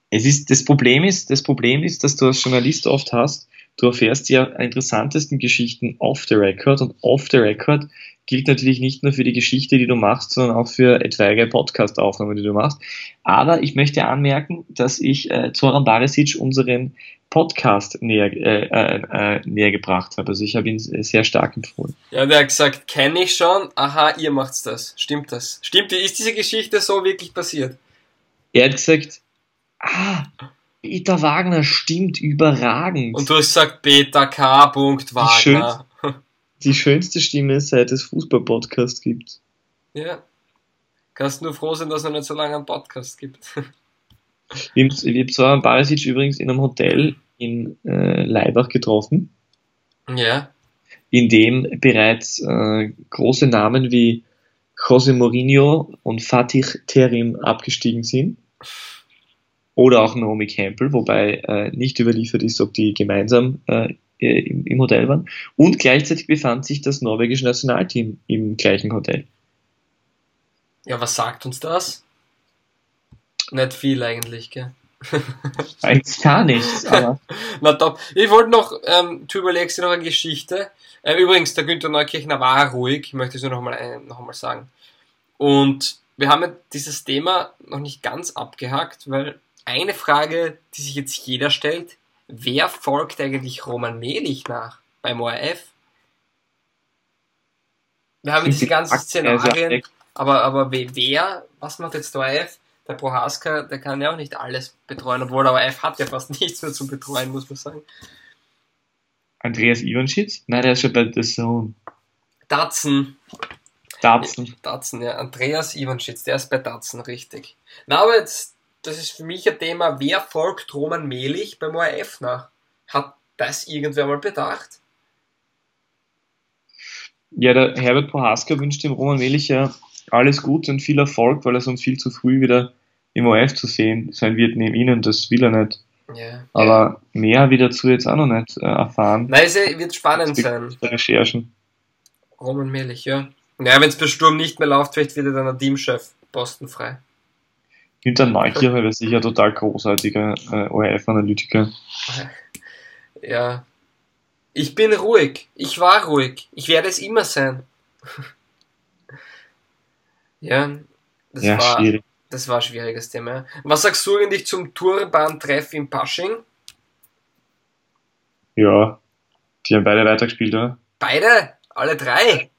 Es ist, das Problem ist, das Problem ist, dass du als Journalist oft hast, du erfährst die interessantesten Geschichten off the record und off the record gilt natürlich nicht nur für die Geschichte, die du machst, sondern auch für etwaige Podcast-Aufnahmen, die du machst. Aber ich möchte anmerken, dass ich äh, Zoran Barisic unseren Podcast näher, äh, äh, äh, näher gebracht habe. Also ich habe ihn sehr stark empfohlen. Ja, der hat gesagt, kenne ich schon, aha, ihr macht's das. Stimmt das? Stimmt, ist diese Geschichte so wirklich passiert? Er hat gesagt, ah, Peter Wagner stimmt überragend. Und du hast gesagt, Peter K. Wagner. *laughs* Die schönste Stimme, seit es Fußball-Podcast gibt. Ja. Kannst nur froh sein, dass es noch nicht so lange einen Podcast gibt. *laughs* Ich habe zwar Barisic übrigens in einem Hotel in äh, Leibach getroffen. Ja. In dem bereits äh, große Namen wie José Mourinho und Fatih Terim abgestiegen sind. Oder auch Naomi Campbell, wobei äh, nicht überliefert ist, ob die gemeinsam äh, im, im Hotel waren. Und gleichzeitig befand sich das norwegische Nationalteam im gleichen Hotel. Ja, was sagt uns das? Nicht viel eigentlich, gell? *laughs* Eigentlich gar nichts, aber. *laughs* Na top. Ich wollte noch, ähm, du überlegst dir noch eine Geschichte. Ähm, übrigens, der Günther Neukirchner war ruhig, ich möchte es nur noch mal, noch mal sagen. Und wir haben ja dieses Thema noch nicht ganz abgehakt, weil eine Frage, die sich jetzt jeder stellt, wer folgt eigentlich Roman Melich nach beim ORF? Wir haben diese ganzen Szenarien, aber, aber wer, was macht jetzt der ORF? Der Prohaska, der kann ja auch nicht alles betreuen, obwohl der ORF hat ja fast *laughs* nichts mehr zu betreuen, muss man sagen. Andreas Ivanschitz? Nein, der ist schon bei The Zone. Datsen. Datsen. Datsen, ja. Andreas Ivanschitz, der ist bei Datsen, richtig. Na, aber jetzt das ist für mich ein Thema, wer folgt Roman Melich beim ORF nach? Hat das irgendwer mal bedacht? Ja, der Herbert Prohaska wünscht dem Roman Melich ja alles Gute und viel Erfolg, weil er sonst viel zu früh wieder im ORF zu sehen sein wird neben ihnen, das will er nicht. Ja. Aber mehr wird dazu jetzt auch noch nicht äh, erfahren. Nein, es wird spannend sein. Recherchen. Roman Melich, ja. Naja, wenn es bei Sturm nicht mehr läuft, vielleicht wird er dann ein Teamchef Posten frei. Hinter Neukirche wäre sicher total großartiger äh, ORF-Analytiker. Ja. Ich bin ruhig. Ich war ruhig. Ich werde es immer sein. *laughs* ja, das ja, war, schwierig. das war ein schwieriges Thema. Was sagst du eigentlich zum Turban-Treff in Pasching? Ja, die haben beide weitergespielt, oder? Beide? Alle drei?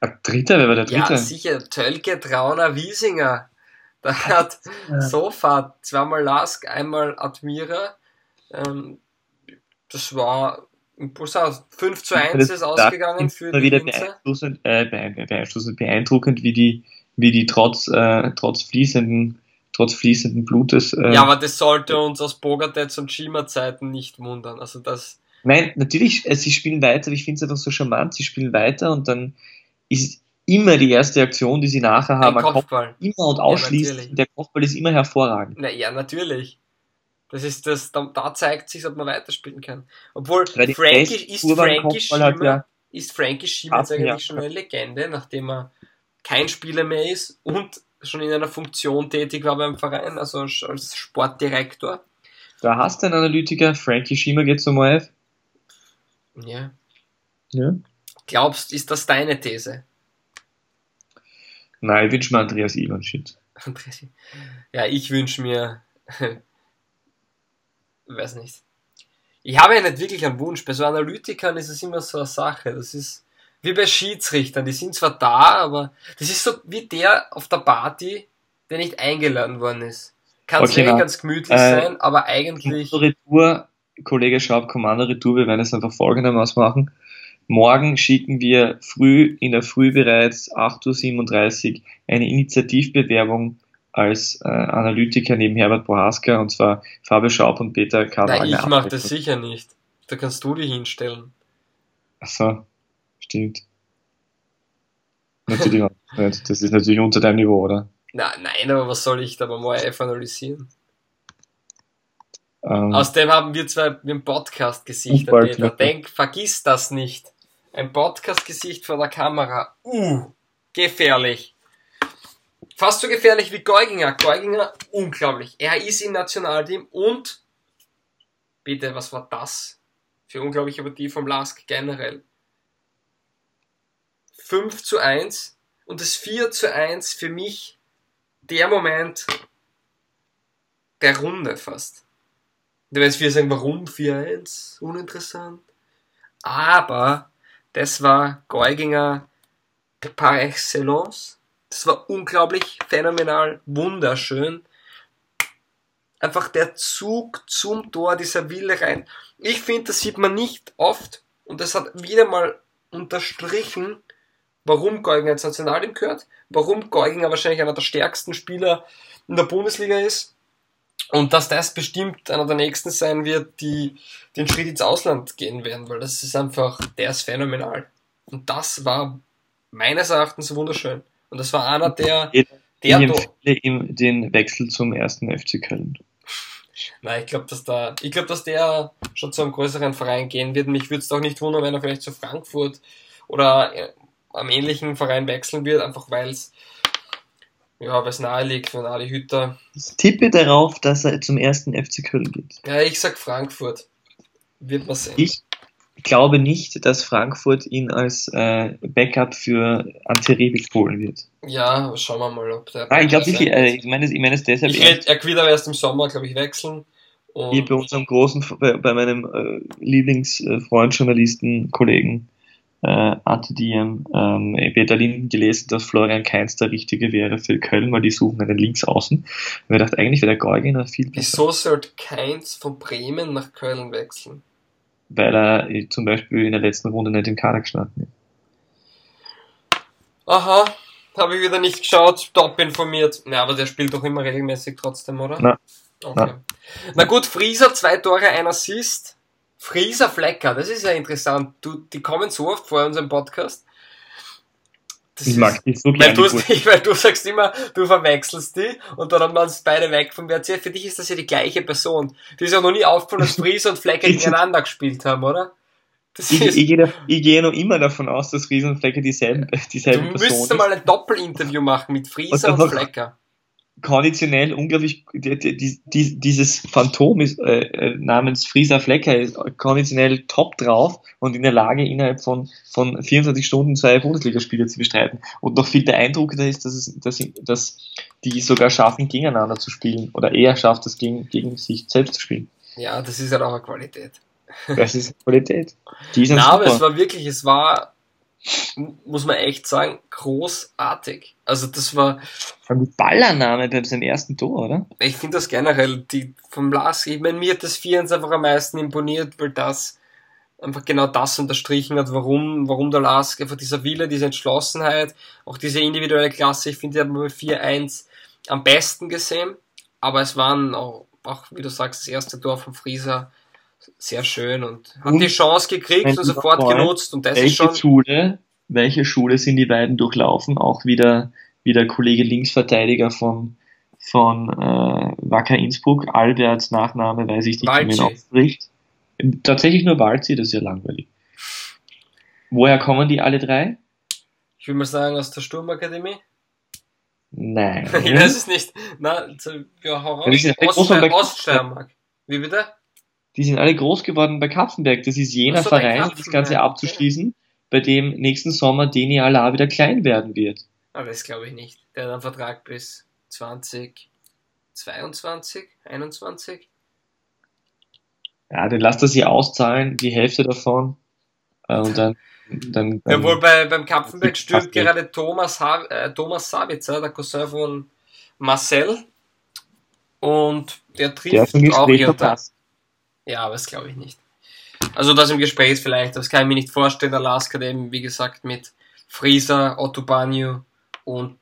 Ein dritter, wer war der dritte? Ja, sicher. Tölke, Trauner, Wiesinger. Da hat ja. Sofa zweimal Lask, einmal Admira. Ähm, das war imposant. 5 zu 1 ist ausgegangen für die wieder beeinflussend, äh, beeinflussend, beeindruckend, wie die, wie die trotz, äh, trotz fließenden trotz fließenden Blutes. Äh, ja, aber das sollte uns aus Bogatets und Schima-Zeiten nicht wundern. Also das. Nein, natürlich, äh, sie spielen weiter, aber ich finde es einfach so charmant, sie spielen weiter und dann ist immer die erste Aktion, die sie nachher haben. Ein Kopfball. Immer und ausschließlich. Ja, der Kopfball ist immer hervorragend. Na ja, natürlich. Das ist das, da, da zeigt sich, ob man weiterspielen kann. Obwohl Frankie ist Frankie Schiemer, ja ist Frankie jetzt eigentlich ja. schon eine Legende, nachdem er kein Spieler mehr ist und schon in einer Funktion tätig war beim Verein, also als Sportdirektor. Da hast du einen Analytiker, Frankie Schiemer geht zum OF. Ja. ja. Glaubst, ist das deine These? Nein, ich wünsche mir Andreas Ivanschitz. *laughs* Ja, ich wünsche mir. *laughs* weiß nicht. Ich habe ja nicht wirklich einen Wunsch. Bei so Analytikern ist es immer so eine Sache. Das ist wie bei Schiedsrichtern. Die sind zwar da, aber das ist so wie der auf der Party, der nicht eingeladen worden ist. Kann okay, zwar ganz gemütlich äh, sein, aber eigentlich. Retour, Kollege Schaub, Kommando Retour, wir werden es einfach folgendermaßen machen. Morgen schicken wir früh, in der Früh bereits 8.37 Uhr eine Initiativbewerbung als äh, Analytiker neben Herbert Bohaska und zwar Fabio Schaub und Peter K. Nein, ich mache das sicher nicht. Da kannst du dich hinstellen. Ach so, stimmt. Natürlich *laughs* nicht. Das ist natürlich unter deinem Niveau, oder? Na, nein, aber was soll ich da mal ORF analysieren? Ähm, Außerdem haben wir zwei im Podcast gesichtet, Peter. Denk, vergiss das nicht. Ein Podcast-Gesicht vor der Kamera. Uh, gefährlich. Fast so gefährlich wie Geuginger. Geuginger, unglaublich. Er ist im Nationalteam und, bitte, was war das? für unglaubliche Partie vom Lask generell. 5 zu 1 und das 4 zu 1 für mich der Moment der Runde fast. Werden jetzt viele sagen, warum 4-1? Uninteressant. Aber das war Geuginger par excellence. Das war unglaublich phänomenal, wunderschön. Einfach der Zug zum Tor, dieser Wille rein. Ich finde, das sieht man nicht oft und das hat wieder mal unterstrichen, warum Geuginger ins Nationalteam gehört, warum Geuginger wahrscheinlich einer der stärksten Spieler in der Bundesliga ist und dass das bestimmt einer der nächsten sein wird, die den Schritt ins Ausland gehen werden, weil das ist einfach, der ist phänomenal. Und das war meines Erachtens wunderschön. Und das war einer der, der ich empfehle ihm den Wechsel zum ersten FC Köln. Nein, ich glaube, dass da, ich glaube, dass der schon zu einem größeren Verein gehen wird. Mich würde es doch nicht wundern, wenn er vielleicht zu Frankfurt oder äh, am ähnlichen Verein wechseln wird, einfach weil es ja, weil es nahe liegt von Ali Hütter. Ich tippe darauf, dass er zum ersten FC Köln geht. Ja, ich sag Frankfurt. Wird man sehen. Ich glaube nicht, dass Frankfurt ihn als äh, Backup für Ante Rebic holen wird. Ja, schauen wir mal, ob der. Ah, ich glaube, äh, ich meine es ich mein deshalb. Ich werde, er wird aber erst im Sommer, glaube ich, wechseln. Und Wie bei unserem großen, bei, bei meinem äh, Lieblingsfreund, Journalisten, Kollegen äh, ATDM ähm, Berlin gelesen, dass Florian Kainz der Richtige wäre für Köln, weil die suchen einen Linksaußen. Und wir dachten, eigentlich wäre der Geuginer viel besser. Wieso sollte Kainz von Bremen nach Köln wechseln? Weil er äh, zum Beispiel in der letzten Runde nicht im Kader gestanden ist. Aha, habe ich wieder nicht geschaut, top informiert. Ja, aber der spielt doch immer regelmäßig trotzdem, oder? Na. Okay. Na. Na gut, Frieser, zwei Tore, ein Assist. Frieser Flecker, das ist ja interessant. Du, die kommen so oft vor unserem Podcast. Das ich mag die so gerne. Weil, weil du sagst immer, du verwechselst die und dann haben wir uns beide weg vom WRC. Für dich ist das ja die gleiche Person. Die ist ja noch nie aufgefallen, dass Frieser und Flecker *laughs* gegeneinander gespielt haben, oder? Das ich, ich, gehe, ich gehe noch immer davon aus, dass Frieser und Flecker dieselben, dieselben du Person Du müsstest mal ein Doppelinterview machen mit Frieser und, und Flecker konditionell unglaublich, die, die, die, dieses Phantom ist, äh, äh, namens Frieser Flecker ist konditionell top drauf und in der Lage, innerhalb von, von 24 Stunden zwei Bundesligaspiele zu bestreiten. Und noch viel beeindruckender ist, dass, es, dass, dass die sogar schaffen, gegeneinander zu spielen oder eher schafft, es gegen, gegen sich selbst zu spielen. Ja, das ist halt auch eine Qualität. Das ist Qualität. Die ist *laughs* Na, super. aber es war wirklich, es war muss man echt sagen, großartig. Also das war. Vor allem die bei seinem ersten Tor, oder? Ich finde das generell, die vom Lars, ich meine, mir hat das 4 einfach am meisten imponiert, weil das einfach genau das unterstrichen hat, warum, warum der Lars einfach dieser Wille, diese Entschlossenheit, auch diese individuelle Klasse, ich finde, die haben wir bei 4-1 am besten gesehen. Aber es waren auch, auch, wie du sagst, das erste Tor vom Frieser sehr schön und hat und die Chance gekriegt und sofort Freund, genutzt und das welche ist schon. Schule, welche Schule sind die beiden durchlaufen? Auch wieder, wieder Kollege Linksverteidiger von, von äh, Wacker Innsbruck, Alberts Nachname weiß ich nicht, wie man ausspricht. Tatsächlich nur Walzi, das ist ja langweilig. Woher kommen die alle drei? Ich will mal sagen, aus der Sturmakademie. Nein. *laughs* ich weiß es nicht. Na, ja, hau raus. Ost, Oststeiermark. Wie bitte? Die sind alle groß geworden bei Kapfenberg. Das ist jener so, Verein, um das Ganze abzuschließen, bei dem nächsten Sommer Deni Allah wieder klein werden wird. Aber das glaube ich nicht. Der hat einen Vertrag bis 2022, 21. Ja, dann lasst er sie auszahlen, die Hälfte davon. Äh, und dann, dann, dann Jawohl, bei, beim Kapfenberg stürmt gerade Thomas, ha äh, Thomas Savitzer, der Cousin von Marcel. Und der trifft der auch hier ja, aber das glaube ich nicht. Also das im Gespräch ist vielleicht, das kann ich mir nicht vorstellen. Der Lask hat eben, wie gesagt, mit Frieser, Otto Banyu und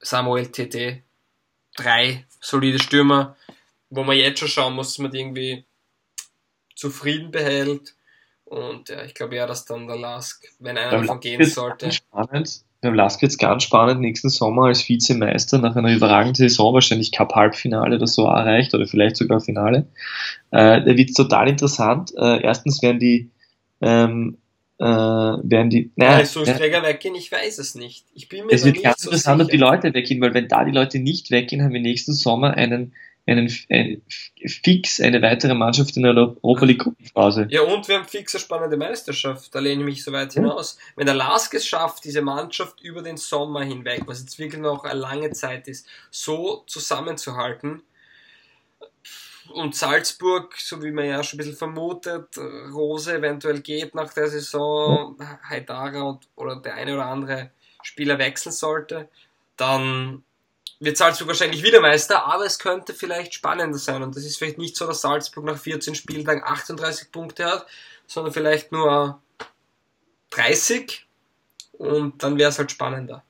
Samuel TT drei solide Stürmer, wo man jetzt schon schauen muss, dass man die irgendwie zufrieden behält. Und ja, ich glaube ja, dass dann der Lask, wenn einer davon gehen sollte. Spannend, beim Lask wird es ganz spannend, nächsten Sommer als Vizemeister nach einer überragenden Saison, wahrscheinlich Cup Halbfinale oder so erreicht oder vielleicht sogar Finale. Äh, da wird es total interessant. Äh, erstens werden die ähm, äh, werden die naja, Leistungsträger weggehen, ich weiß es nicht. Ich bin mir es wird ganz so interessant, ob die Leute weggehen, weil wenn da die Leute nicht weggehen, haben wir nächsten Sommer einen einen, ein, fix eine weitere Mannschaft in der Europa League Gruppenphase. Ja, und wir haben fix eine spannende Meisterschaft. Da lehne ich mich so weit hinaus. Wenn der Lask es schafft, diese Mannschaft über den Sommer hinweg, was jetzt wirklich noch eine lange Zeit ist, so zusammenzuhalten, und Salzburg, so wie man ja schon ein bisschen vermutet, Rose eventuell geht nach der Saison, Haidara und, oder der eine oder andere Spieler wechseln sollte, dann wird Salzburg wahrscheinlich wieder Meister, aber es könnte vielleicht spannender sein. Und das ist vielleicht nicht so, dass Salzburg nach 14 Spieltagen 38 Punkte hat, sondern vielleicht nur 30 und dann wäre es halt spannender.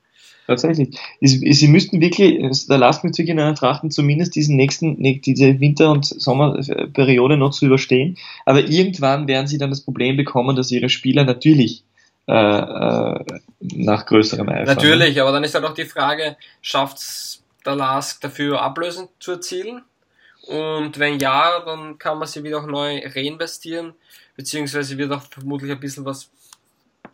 Tatsächlich. Sie müssten wirklich, da lasst mich wirklich trachten, zumindest diesen nächsten, diese Winter- und Sommerperiode noch zu überstehen. Aber irgendwann werden sie dann das Problem bekommen, dass ihre Spieler natürlich äh, äh, nach größerem Eifer. Natürlich, aber dann ist halt auch die Frage, schafft es der Lask dafür Ablösen zu erzielen? Und wenn ja, dann kann man sie wieder auch neu reinvestieren, beziehungsweise wird auch vermutlich ein bisschen was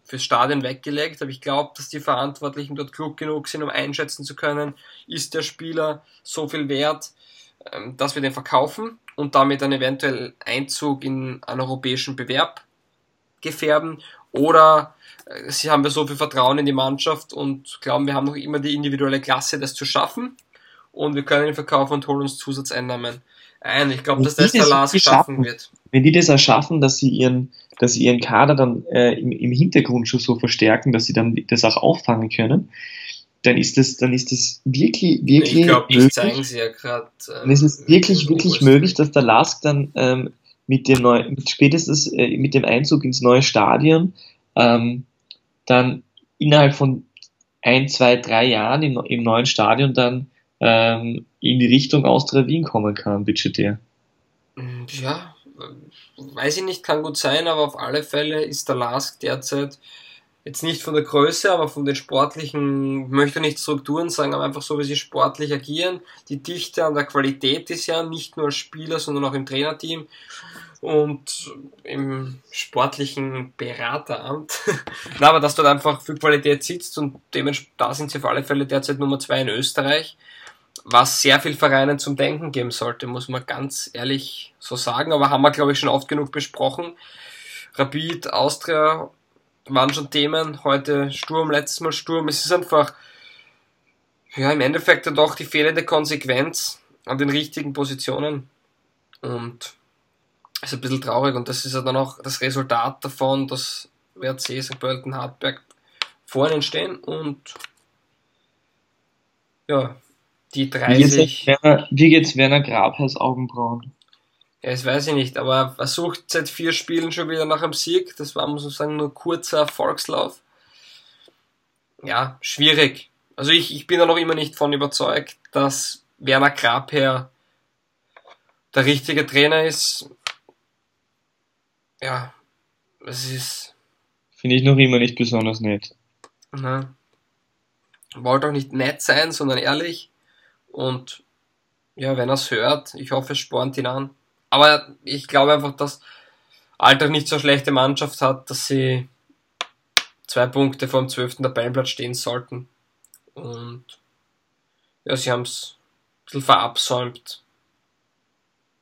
fürs Stadion weggelegt, aber ich glaube, dass die Verantwortlichen dort klug genug sind, um einschätzen zu können, ist der Spieler so viel wert, ähm, dass wir den verkaufen und damit einen eventuell Einzug in einen europäischen Bewerb gefärben oder sie haben wir so viel Vertrauen in die Mannschaft und glauben, wir haben noch immer die individuelle Klasse, das zu schaffen und wir können ihn verkaufen und holen uns Zusatzeinnahmen ein. Ich glaube, dass das der Lars schaffen wird. Wenn die das erschaffen, dass sie ihren dass sie ihren Kader dann äh, im, im Hintergrund schon so verstärken, dass sie dann das auch auffangen können, dann ist das, dann ist das wirklich, wirklich. Ich glaube, das zeigen sie ja gerade. Ähm, dann ist es wirklich, wirklich möglich, dass der Lask dann ähm, mit dem neuen, mit spätestens äh, mit dem Einzug ins neue Stadion ähm, dann innerhalb von ein, zwei, drei Jahren im, im neuen Stadion dann ähm, in die Richtung Austria Wien kommen kann, budgetär. Ja, weiß ich nicht, kann gut sein, aber auf alle Fälle ist der Lask derzeit jetzt nicht von der Größe, aber von den sportlichen, möchte nicht Strukturen sagen, aber einfach so, wie sie sportlich agieren. Die Dichte an der Qualität ist ja nicht nur als Spieler, sondern auch im Trainerteam und im sportlichen Berateramt. *laughs* Na, aber dass dort einfach viel Qualität sitzt und dementsprechend, da sind sie auf alle Fälle derzeit Nummer zwei in Österreich was sehr viel Vereinen zum Denken geben sollte, muss man ganz ehrlich so sagen. Aber haben wir, glaube ich, schon oft genug besprochen. Rapid, Austria waren schon Themen. Heute Sturm, letztes Mal Sturm. Es ist einfach, ja, im Endeffekt dann doch die fehlende Konsequenz an den richtigen Positionen. Und ist ein bisschen traurig. Und das ist ja dann auch das Resultat davon, dass WRC, St. Pölten, Hartberg vor ihnen stehen und ja, die 30. Wie geht's Werner, Grabheiß Augenbrauen? Ja, das weiß ich nicht, aber er sucht seit vier Spielen schon wieder nach einem Sieg. Das war, muss man sagen, nur kurzer Erfolgslauf. Ja, schwierig. Also ich, ich bin da noch immer nicht von überzeugt, dass Werner Grabherr der richtige Trainer ist. Ja, es ist. Finde ich noch immer nicht besonders nett. Na, wollte auch nicht nett sein, sondern ehrlich. Und ja, wenn er es hört, ich hoffe, es spornt ihn an. Aber ich glaube einfach, dass Alltag nicht so eine schlechte Mannschaft hat, dass sie zwei Punkte vom 12. Tabellenplatz stehen sollten. Und ja, sie haben es ein bisschen verabsäumt,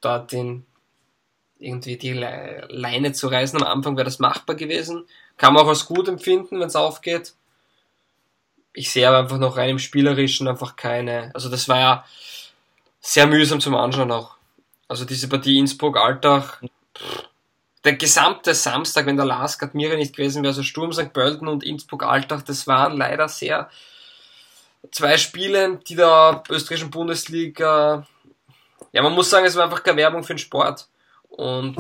da den irgendwie die Leine zu reißen. Am Anfang wäre das machbar gewesen. Kann man auch als gut empfinden, wenn es aufgeht ich sehe aber einfach noch rein im Spielerischen einfach keine. Also das war ja sehr mühsam zum Anschauen auch. Also diese Partie Innsbruck-Alltag, der gesamte Samstag, wenn der Lars Admira nicht gewesen wäre, also Sturm St. Pölten und Innsbruck-Alltag, das waren leider sehr zwei Spiele, die der österreichischen Bundesliga, ja, man muss sagen, es war einfach keine Werbung für den Sport. Und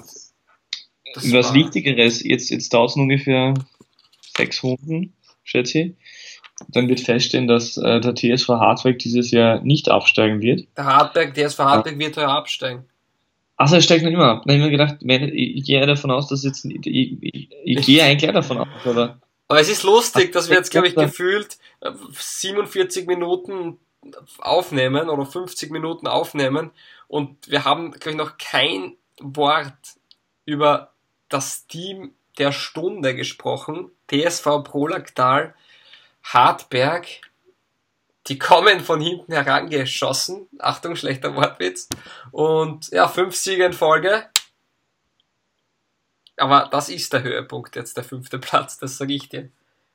was Wichtigeres, jetzt, jetzt dauert ungefähr sechs Runden, schätze ich dann wird feststehen, dass äh, der TSV Hartberg dieses Jahr nicht absteigen wird. Der Hartberg, der TSV Hartberg ja. wird heuer absteigen. Achso, er steigt noch immer ab. Dann habe ich mir gedacht, ich, ich gehe davon aus, dass jetzt, ich, ich, ich gehe eigentlich davon aus, aber. Aber es ist lustig, dass wir jetzt, glaube ich, gefühlt 47 äh, Minuten aufnehmen oder 50 Minuten aufnehmen und wir haben, glaube ich, noch kein Wort über das Team der Stunde gesprochen. TSV Prolaktal Hartberg, die kommen von hinten herangeschossen. Achtung, schlechter Wortwitz. Und ja, fünf Siege in Folge. Aber das ist der Höhepunkt jetzt, der fünfte Platz, das sage ich dir.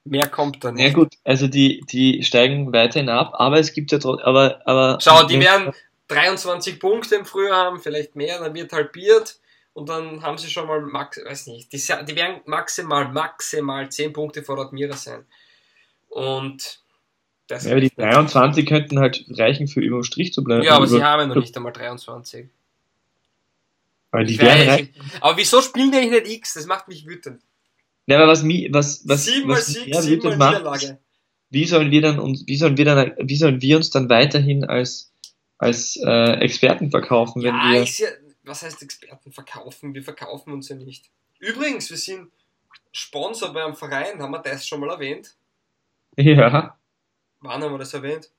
Mehr kommt da nicht. Ja gut, also die, die steigen weiterhin ab, aber es gibt ja trotzdem, aber, aber. Schau, die werden 23 Punkte im Frühjahr haben, vielleicht mehr, dann wird halbiert und dann haben sie schon mal, max, weiß nicht, die, die werden maximal, maximal 10 Punkte vor Admira sein. Und das ja, aber die 23 könnten halt reichen für über dem Strich zu bleiben. Ja, aber sie haben ja noch nicht einmal 23. Aber, die werden aber wieso spielen die eigentlich nicht X? Das macht mich wütend. Ja, aber was mi, was, was, siebenmal was Sieg, siebenmal Niederlage. Wie sollen wir dann uns, wie sollen wir dann, wie sollen wir uns dann weiterhin als, als äh, Experten verkaufen, wenn ja, wir. Ja, was heißt Experten verkaufen? Wir verkaufen uns ja nicht. Übrigens, wir sind Sponsor bei einem Verein, haben wir das schon mal erwähnt? Ja. Wann haben wir das erwähnt?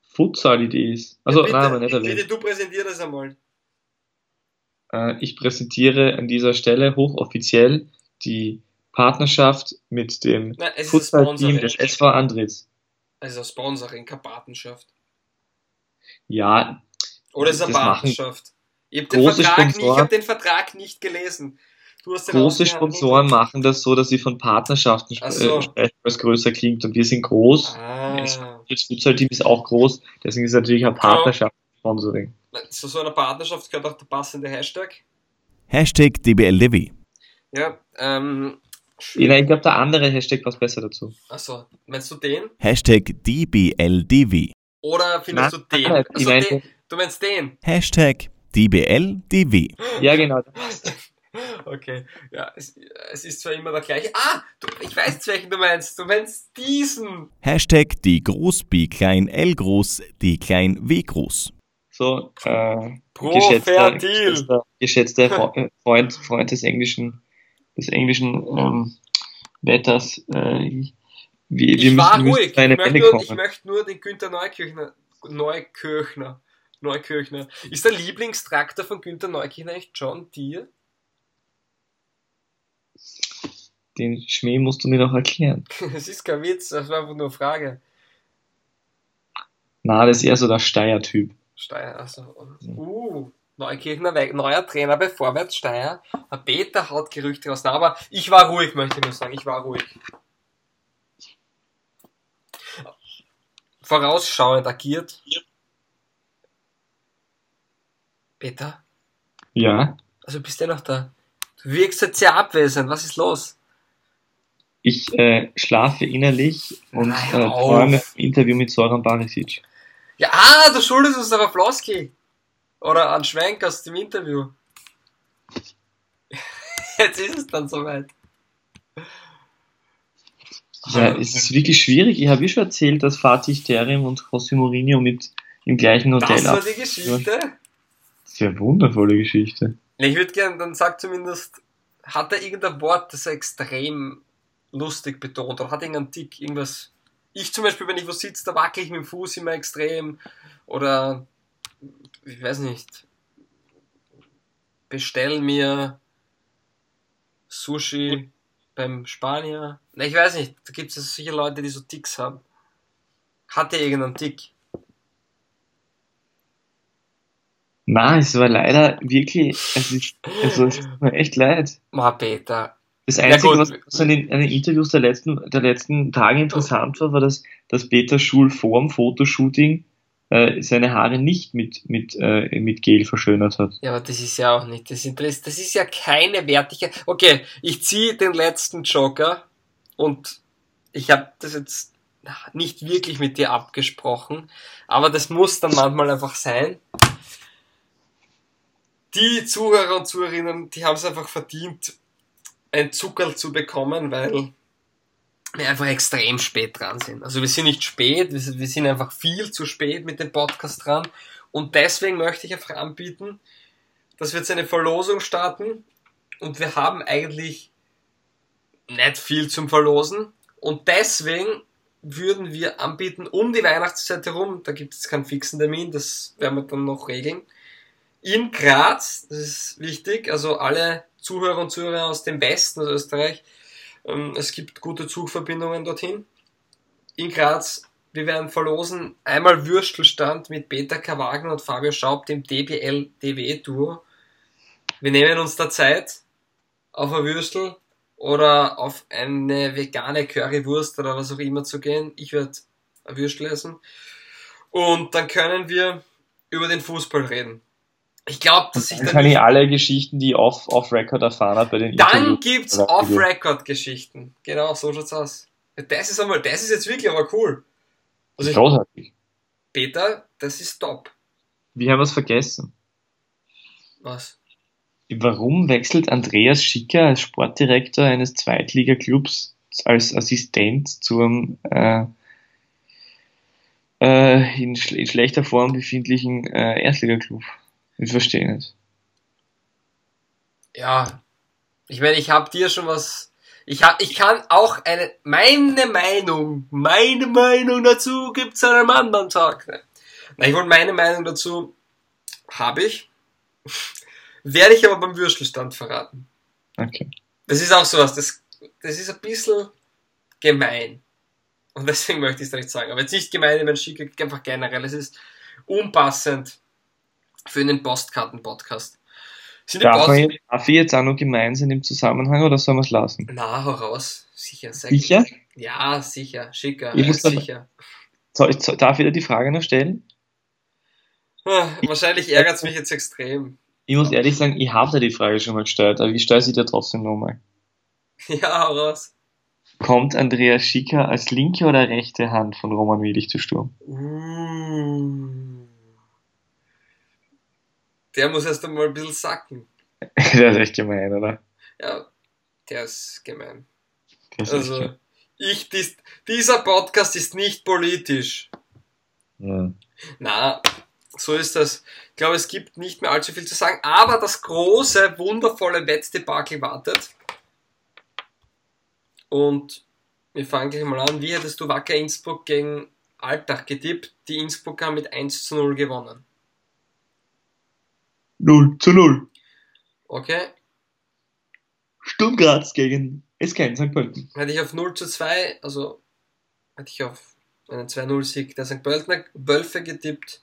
Futsal-Idees. Also, ja, nein, aber nicht erwähnt. Bitte, du präsentier das einmal. Äh, ich präsentiere an dieser Stelle hochoffiziell die Partnerschaft mit dem Futsal-Team des SV Andres. Also Sponsoring, keine Partnerschaft. Ja. Oder ist es eine Partnerschaft? Ich habe den, Vertrag nicht, hab den Vertrag nicht gelesen. große Sponsoren machen das so, dass sie von Partnerschaften äh, so. sprechen, was größer klingt. Und wir sind groß. Ah. Das Futsal-Team ist auch groß. Deswegen ist es natürlich ein Partnerschaft-Sponsoring. Zu so einer Partnerschaft gehört auch der passende Hashtag. Hashtag DBLDW. Ja, ähm, ja, ich glaube, der andere Hashtag passt besser dazu. Achso, meinst du den? Hashtag DBLDW. Oder findest Nein, du den? nein, Also den? Du meinst den? Hashtag DBLDW. *gasps* Ja, genau. *laughs* Okay, ja, es, es, ist zwar immer der gleiche. Ah, du, ich weiß welchen du meinst. Du meinst diesen. Hashtag die Groß B klein L groß, die klein W groß. So, äh, Pro geschätzter, Deal. geschätzter, geschätzter Freund, Freund des englischen des englischen ähm, Wetters. Äh, wir, ich wir war müssen, ruhig. Ich möchte, nur, ich möchte nur den Günther Neukirchner, Neukirchner, Neukirchner. Ist der Lieblingstraktor von Günther Neukirchner echt John Deere? Den Schmäh musst du mir noch erklären. *laughs* das ist kein Witz, das war einfach nur eine Frage. Na, das ist eher so der Steier-Typ. Steier, also. Uh, Neukirchner, neuer Trainer bei Vorwärts Steyr. Ein Peter haut Gerüchte raus. Na, aber ich war ruhig, möchte ich nur sagen. Ich war ruhig. Vorausschauend agiert. Peter? Ja. Also bist du noch da? Du wirkst jetzt sehr abwesend. Was ist los? Ich äh, schlafe innerlich und äh, träume im Interview mit Soran Barisic. Ja, ah, du schuldest uns auf Flosky. Oder an Schwenk aus dem Interview. *laughs* Jetzt ist es dann soweit. Ja, es ist wirklich schwierig. Ich habe ja schon erzählt, dass Fatih Terim und José Mourinho mit im gleichen Hotel Das war die Geschichte? Das ist ja eine wundervolle Geschichte. Ich würde gerne, dann sag zumindest, hat er irgendein Wort, das er extrem lustig betont oder hat irgendeinen Tick, irgendwas. Ich zum Beispiel, wenn ich wo sitze, da wackel ich mit dem Fuß immer extrem oder ich weiß nicht, bestell mir Sushi beim Spanier. Ich weiß nicht, da gibt es sicher Leute, die so Ticks haben. Hat er irgendeinen Tick? Na, es war leider wirklich, es ist, also es tut mir echt leid. Ma, Peter. Das Einzige, was an den, an den, Interviews der letzten, der letzten Tage interessant war, war, dass, dass Peter Schul vor dem Fotoshooting äh, seine Haare nicht mit, mit, äh, mit Gel verschönert hat. Ja, aber das ist ja auch nicht das Interesse. Das ist ja keine Wertigkeit. Okay, ich ziehe den letzten Joker und ich habe das jetzt nicht wirklich mit dir abgesprochen, aber das muss dann manchmal einfach sein. Die Zuhörer und Zuhörerinnen, die haben es einfach verdient, ein Zuckerl zu bekommen, weil wir einfach extrem spät dran sind. Also wir sind nicht spät, wir sind einfach viel zu spät mit dem Podcast dran. Und deswegen möchte ich einfach anbieten, dass wir jetzt eine Verlosung starten. Und wir haben eigentlich nicht viel zum Verlosen. Und deswegen würden wir anbieten, um die Weihnachtszeit herum, da gibt es keinen fixen Termin, das werden wir dann noch regeln. In Graz, das ist wichtig, also alle Zuhörer und Zuhörer aus dem Westen, also Österreich, es gibt gute Zugverbindungen dorthin. In Graz Wir werden verlosen einmal Würstelstand mit Peter K. Wagner und Fabio Schaub, dem DBL-DW-Duo. Wir nehmen uns da Zeit auf ein Würstel oder auf eine vegane Currywurst oder was auch immer zu gehen. Ich werde ein Würstel essen. Und dann können wir über den Fußball reden. Ich glaube, dass ich Dann dann. kann ich alle Geschichten, die off, off Record erfahren habe, bei den Dann Interviews gibt's Off-Record-Geschichten. Genau, so schaut's aus. Das ist einmal, das ist jetzt wirklich aber cool. Also ich, Großartig. Peter, das ist top. Wir haben was vergessen. Was? Warum wechselt Andreas Schicker als Sportdirektor eines Zweitligaklubs als Assistent zum äh, äh, in, schl in schlechter Form befindlichen äh, Erstligaklub? Ich verstehe nicht. Ja. Ich meine, ich habe dir schon was. Ich, hab, ich kann auch eine. Meine Meinung. Meine Meinung dazu gibt's an einem anderen Tag. Ne? Na, ich wollte meine Meinung dazu. Habe ich. *laughs* Werde ich aber beim Würstelstand verraten. Okay. Das ist auch sowas, das, das ist ein bisschen gemein. Und deswegen möchte ich es nicht sagen. Aber jetzt nicht gemein, wenn Schicker, einfach generell. Es ist unpassend für einen Postkarten-Podcast. Sind Darf, Post jetzt, darf ich jetzt auch noch gemein sein im Zusammenhang oder sollen wir es lassen? Na, hau raus. Sicher, sehr Sicher? Ja, sicher. Schicker. Ich muss sicher. Soll ich, soll, darf ich dir die Frage noch stellen? Ah, Wahrscheinlich ärgert es mich jetzt extrem. Ich muss ehrlich sagen, ich habe dir die Frage schon mal gestellt, aber ich stelle sie dir trotzdem nochmal. *laughs* Ja, hau raus. Kommt Andreas Schicker als linke oder rechte Hand von Roman Willig zu Sturm? Uh. Der muss erst einmal ein bisschen sacken. *laughs* Der ist echt gemein, oder? Ja, der ist gemein. Ist echt Also, gemein. ich, dies, dieser Podcast ist nicht politisch. Ja. Na, so ist das. Ich glaube, es gibt nicht mehr allzu viel zu sagen, aber das große, wundervolle Wettdebakel wartet. Und wir fangen gleich mal an. Wie hättest du Wacker Innsbruck gegen Alltag getippt? Die Innsbrucker haben mit 1 zu 0 gewonnen. 0 zu 0. Okay? Sturm Graz gegen SK in St. Pölten. Hätte ich auf 0 zu 2, also hätte ich auf einen 2-0-Sieg der St. Pöltener Wölfe getippt.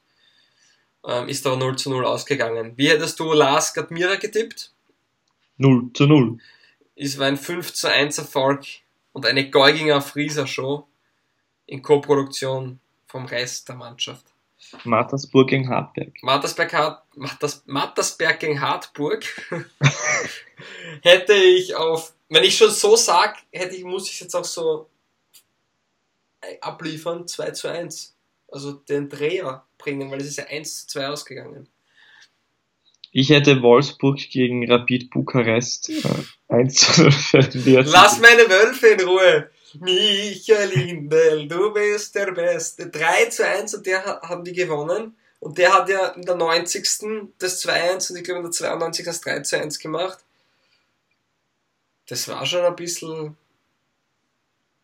Ähm, ist aber 0 zu 0 ausgegangen. Wie hättest du Lars Gadmira getippt? 0 zu 0. Es war ein 5 zu 1 Erfolg und eine Geuginger Frieser Show in Koproduktion vom Rest der Mannschaft. Mattersburg gegen Hartberg. Mattersberg, Hart, Matters, Mattersberg gegen Hartburg *laughs* hätte ich auf, wenn ich schon so sag, hätte ich, muss ich jetzt auch so abliefern, 2 zu 1. Also den Dreher bringen, weil es ist ja 1 zu 2 ausgegangen. Ich hätte Wolfsburg gegen Rapid Bukarest äh, 1 zu 0 für den BRC. Lass meine Wölfe in Ruhe! Michael Lindel, du bist der Beste. 3 zu 1 und der ha- haben die gewonnen. Und der hat ja in der 90. das 2-1 und ich glaube in der 92. das 3 zu 1 gemacht. Das war schon ein bisschen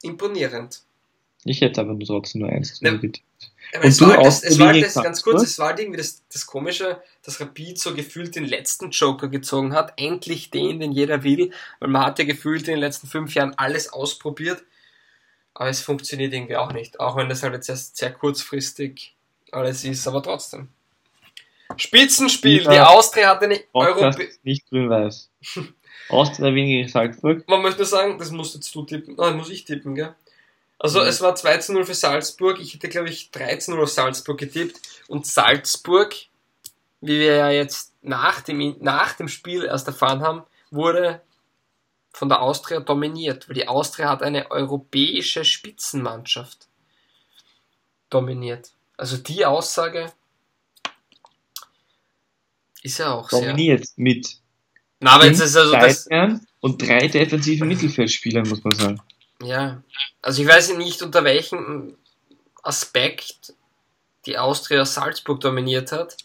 imponierend. Ich hätte aber nur trotzdem nur 1 zu Ne. 0 getippt. Aber Und es war, halt das, es war halt das, ganz kurz, es war halt irgendwie das, das Komische, dass Rapid so gefühlt den letzten Joker gezogen hat. Endlich den, den jeder will. Weil man hat ja gefühlt in den letzten fünf Jahren alles ausprobiert. Aber es funktioniert irgendwie auch nicht. Auch wenn das halt jetzt erst sehr kurzfristig alles ist, aber trotzdem. Spitzenspiel. Die Austria hat eine Europä nicht grün-weiß. *laughs* Austria Wien gegen Salzburg. Man möchte nur sagen, das musst jetzt du tippen. Ah, muss ich tippen, gell? Also Mhm. es war 2 zu 0 für Salzburg. Ich hätte, glaube ich, 3 zu 0 auf Salzburg getippt. Und Salzburg, wie wir ja jetzt nach dem, nach dem Spiel erst erfahren haben, wurde von der Austria dominiert. Weil die Austria hat eine europäische Spitzenmannschaft dominiert. Also die Aussage ist ja auch sehr... Dominiert mit Na, aber jetzt ist also das... Und drei defensiven Mittelfeldspielern, muss man sagen. Ja, also ich weiß nicht, unter welchem Aspekt die Austria Salzburg dominiert hat.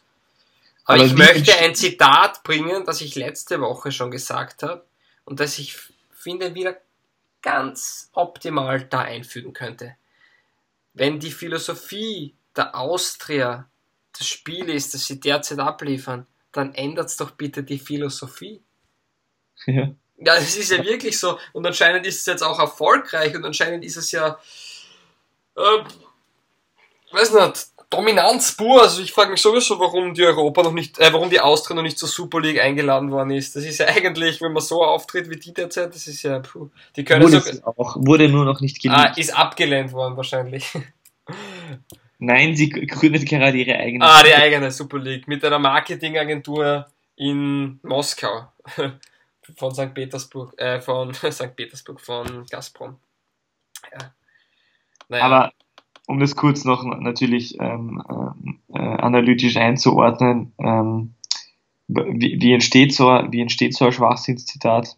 Aber, Aber ich möchte ein Zitat bringen, das ich letzte Woche schon gesagt habe und das ich finde wieder ganz optimal da einfügen könnte. Wenn die Philosophie der Austria das Spiel ist, das sie derzeit abliefern, dann ändert's doch bitte die Philosophie. *laughs* Ja. Ja, es ist ja wirklich so. Und anscheinend ist es jetzt auch erfolgreich und anscheinend ist es ja. Äh, weiß nicht, Dominanz pur. Also ich frage mich sowieso, warum die Europa noch nicht, äh, warum die Austria noch nicht zur Super League eingeladen worden ist. Das ist ja *laughs* eigentlich, wenn man so auftritt wie die derzeit, das ist ja, puh, die können Wurde, so, auch, wurde nur noch nicht ah, geliebt. ist abgelehnt worden wahrscheinlich. *laughs* Nein, sie gründet gerade ihre eigene. Ah, die eigene Super League mit einer Marketingagentur in Moskau. *laughs* Von St. Petersburg, äh, von St. Petersburg, von Gazprom. Ja. Naja. Aber um das kurz noch natürlich ähm, äh, analytisch einzuordnen, ähm, wie, wie, entsteht so, wie entsteht so ein Schwachsinnszitat?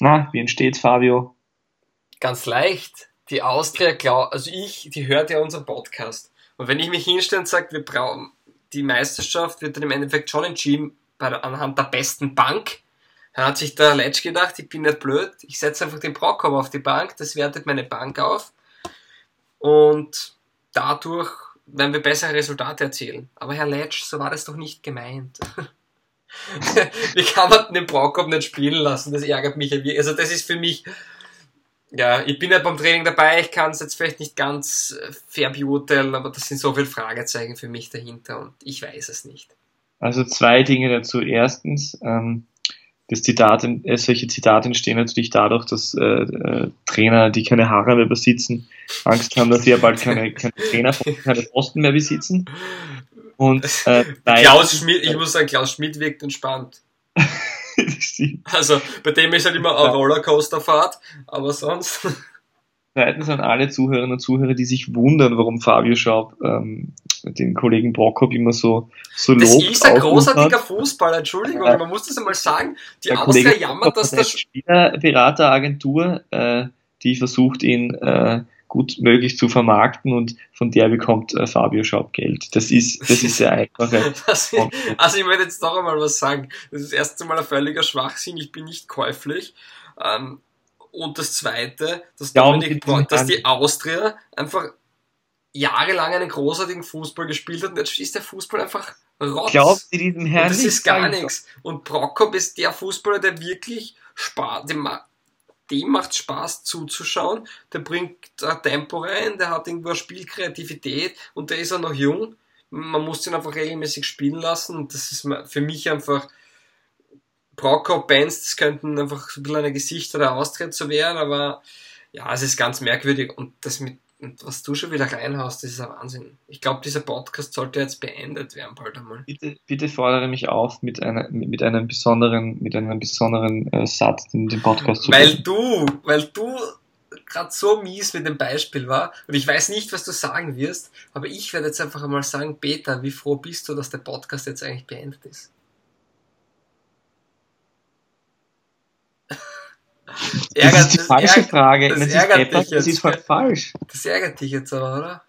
Na, wie entsteht Fabio? Ganz leicht. Die Austria, glaub, also ich, die hört ja unseren Podcast. Und wenn ich mich hinstelle und sage, wir brauchen, die Meisterschaft wird dann im Endeffekt schon entschieden bei anhand der besten Bank, dann hat sich der Letsch gedacht, ich bin nicht blöd, ich setze einfach den Brockhoff auf die Bank, das wertet meine Bank auf und dadurch werden wir bessere Resultate erzielen. Aber Herr Letsch, so war das doch nicht gemeint. *laughs* Wie kann man den Brockhoff nicht spielen lassen? Das ärgert mich ja wirklich. Also das ist für mich, ja, ich bin ja beim Training dabei, ich kann es jetzt vielleicht nicht ganz fair beurteilen, aber das sind so viele Fragezeichen für mich dahinter und ich weiß es nicht. Also zwei Dinge dazu. Erstens, ähm, das Zitat, äh, solche Zitate entstehen natürlich dadurch, dass äh, äh, Trainer, die keine Haare mehr besitzen, Angst haben, dass sie ja bald keine, keine Trainer, keine Posten mehr besitzen. Und äh, Klaus Schmidt, ich muss sagen, Klaus Schmidt wirkt entspannt. *laughs* also bei dem ist halt immer eine Rollercoasterfahrt, aber sonst. Zweitens an alle Zuhörerinnen und Zuhörer, die sich wundern, warum Fabio Schaub ähm, den Kollegen Brockhoff immer so, so lobt. Das ist ein großartiger Fußballer, Entschuldigung, ja. man muss das einmal sagen. Die der Austria jammert, dass das... Spielerberateragentur, äh, die versucht, ihn äh, gut möglich zu vermarkten und von der bekommt äh, Fabio Schaub Geld. Das ist, das ist sehr *laughs* einfach. also ich möchte jetzt noch einmal was sagen. Das ist erst einmal ein völliger Schwachsinn, ich bin nicht käuflich. Ähm, und das Zweite, dass, Dominik, dass die Austria einfach jahrelang einen großartigen Fußball gespielt hat und jetzt ist der Fußball einfach Rotz. Glaubt Sie diesem Herrn und Das ist gar nichts. Und Prokop ist der Fußballer, der wirklich Spaß, dem, dem macht Spaß zuzuschauen. Der bringt Tempo rein, der hat irgendwo Spielkreativität und der ist auch noch jung. Man muss ihn einfach regelmäßig spielen lassen und das ist für mich einfach Prokop-Bands, das könnten einfach so ein bisschen eine Gesichter der Austritt zu werden, aber ja, es ist ganz merkwürdig und das mit und was du schon wieder reinhaust, das ist ein Wahnsinn. Ich glaube, dieser Podcast sollte jetzt beendet werden, bald einmal. Bitte, bitte fordere mich auf mit, einer, mit einem besonderen, mit einem besonderen äh, Satz in den Podcast zu Weil du, weil du gerade so mies mit dem Beispiel war und ich weiß nicht, was du sagen wirst, aber ich werde jetzt einfach einmal sagen, Peter, wie froh bist du, dass der Podcast jetzt eigentlich beendet ist? Das ist die falsche ärgert, Frage. Das, das, ärgert etwas, das ist voll falsch. Das ärgert dich jetzt aber, oder?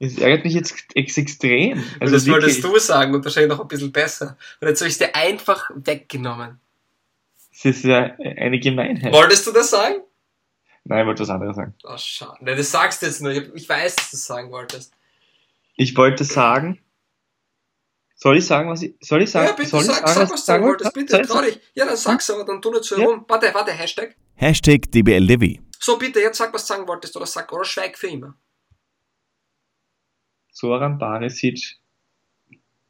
Das ärgert mich jetzt extrem. Also das wolltest du sagen und wahrscheinlich noch ein bisschen besser. Und jetzt habe ich es dir einfach weggenommen. Das ist ja eine Gemeinheit. Wolltest du das sagen? Nein, ich wollte was anderes sagen. Oh, schade. Nein, das sagst du jetzt nur. Ich weiß, dass du es sagen wolltest. Ich wollte sagen, soll ich sagen, was ich, soll ich sagen? Ja, bitte soll sag, ich sagen, sag, was du sagen wolltest, bitte, trau dich. Ja, dann sag's aber, dann tu nicht so herum. Warte, warte, Hashtag. Hashtag DBLDW. So, bitte, jetzt sag, was du sagen wolltest, oder sag, oder schweig für immer. Soran Barisic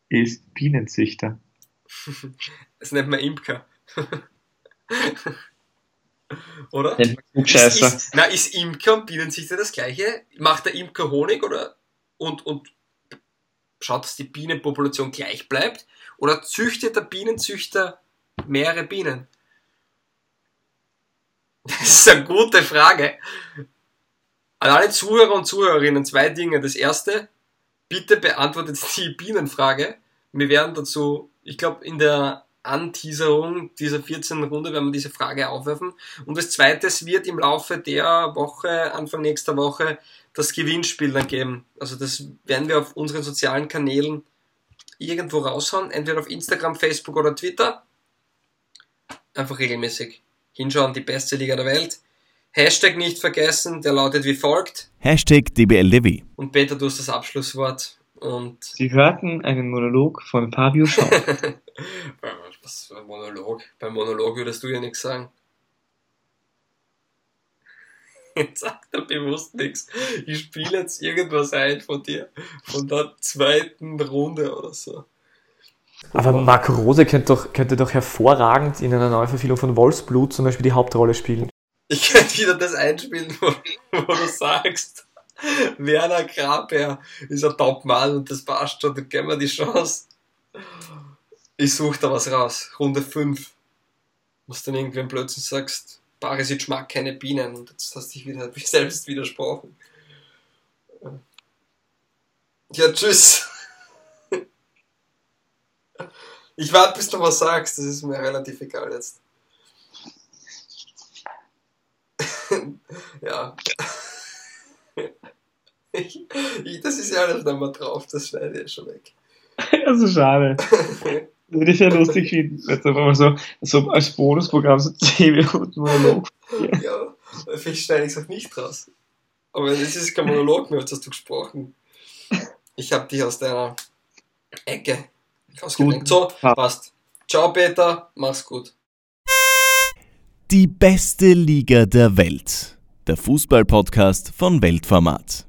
ist Bienenzüchter. *laughs* das nennt man Imker. *laughs* oder? Nennt man Klugscheißer. Ist, ist, na, ist Imker und Bienenzüchter das gleiche? Macht der Imker Honig oder, und, und schaut, dass die Bienenpopulation gleich bleibt? Oder züchtet der Bienenzüchter mehrere Bienen? *laughs* Das ist eine gute Frage. An alle Zuhörer und Zuhörerinnen zwei Dinge. Das erste, bitte beantwortet *laughs* die Bienenfrage. Wir werden dazu, ich glaube, in der Anteaserung dieser 14. Runde werden wir diese Frage aufwerfen. Und das zweite, wird im Laufe der Woche, Anfang nächster Woche, das Gewinnspiel dann geben. Also das werden wir auf unseren sozialen Kanälen irgendwo raushauen, entweder auf Instagram, Facebook oder Twitter. Einfach regelmäßig hinschauen, die beste Liga der Welt. Hashtag nicht vergessen, der lautet wie folgt. Hashtag DBLDW. Und Peter, du hast das Abschlusswort. Und Sie hörten einen Monolog von Fabio Schaub. *laughs* Was für ein Monolog? Beim Monolog würdest du ja nichts sagen. *laughs* Jetzt sagt er bewusst nichts. Ich spiele jetzt irgendwas ein von dir, von der zweiten Runde oder so. Aber Marco Rose könnte doch, könnte doch hervorragend in einer Neuverfilmung von Wolfsblut zum Beispiel die Hauptrolle spielen. Ich könnte wieder das einspielen, wo, wo du sagst, Werner Graber ist ein Top-Mann und das passt schon, dann geben wir die Chance. Ich suche da was raus. Runde 5. Was dann irgendwann plötzlich sagst, Barisic mag keine Bienen und jetzt hast du dich wieder *laughs* selbst widersprochen. Ja, tschüss. *laughs* Ich warte, bis du was sagst, das ist mir relativ egal jetzt. *laughs* ja. Ich, ich, das ist ja alles noch mal drauf, das schneide ich schon weg. Also schade. Würde ich ja lustig finden. Jetzt einfach mal so, so als Bonusprogramm so 10 Minuten Monolog. Ja, vielleicht schneide ich es auch nicht raus. Aber es ist kein Monolog mehr, jetzt hast du gesprochen. Ich habe dich aus deiner Ecke rausgelenkt. So, passt. Ciao Peter, mach's gut. Die beste Liga der Welt. Der Fußballpodcast von Weltformat.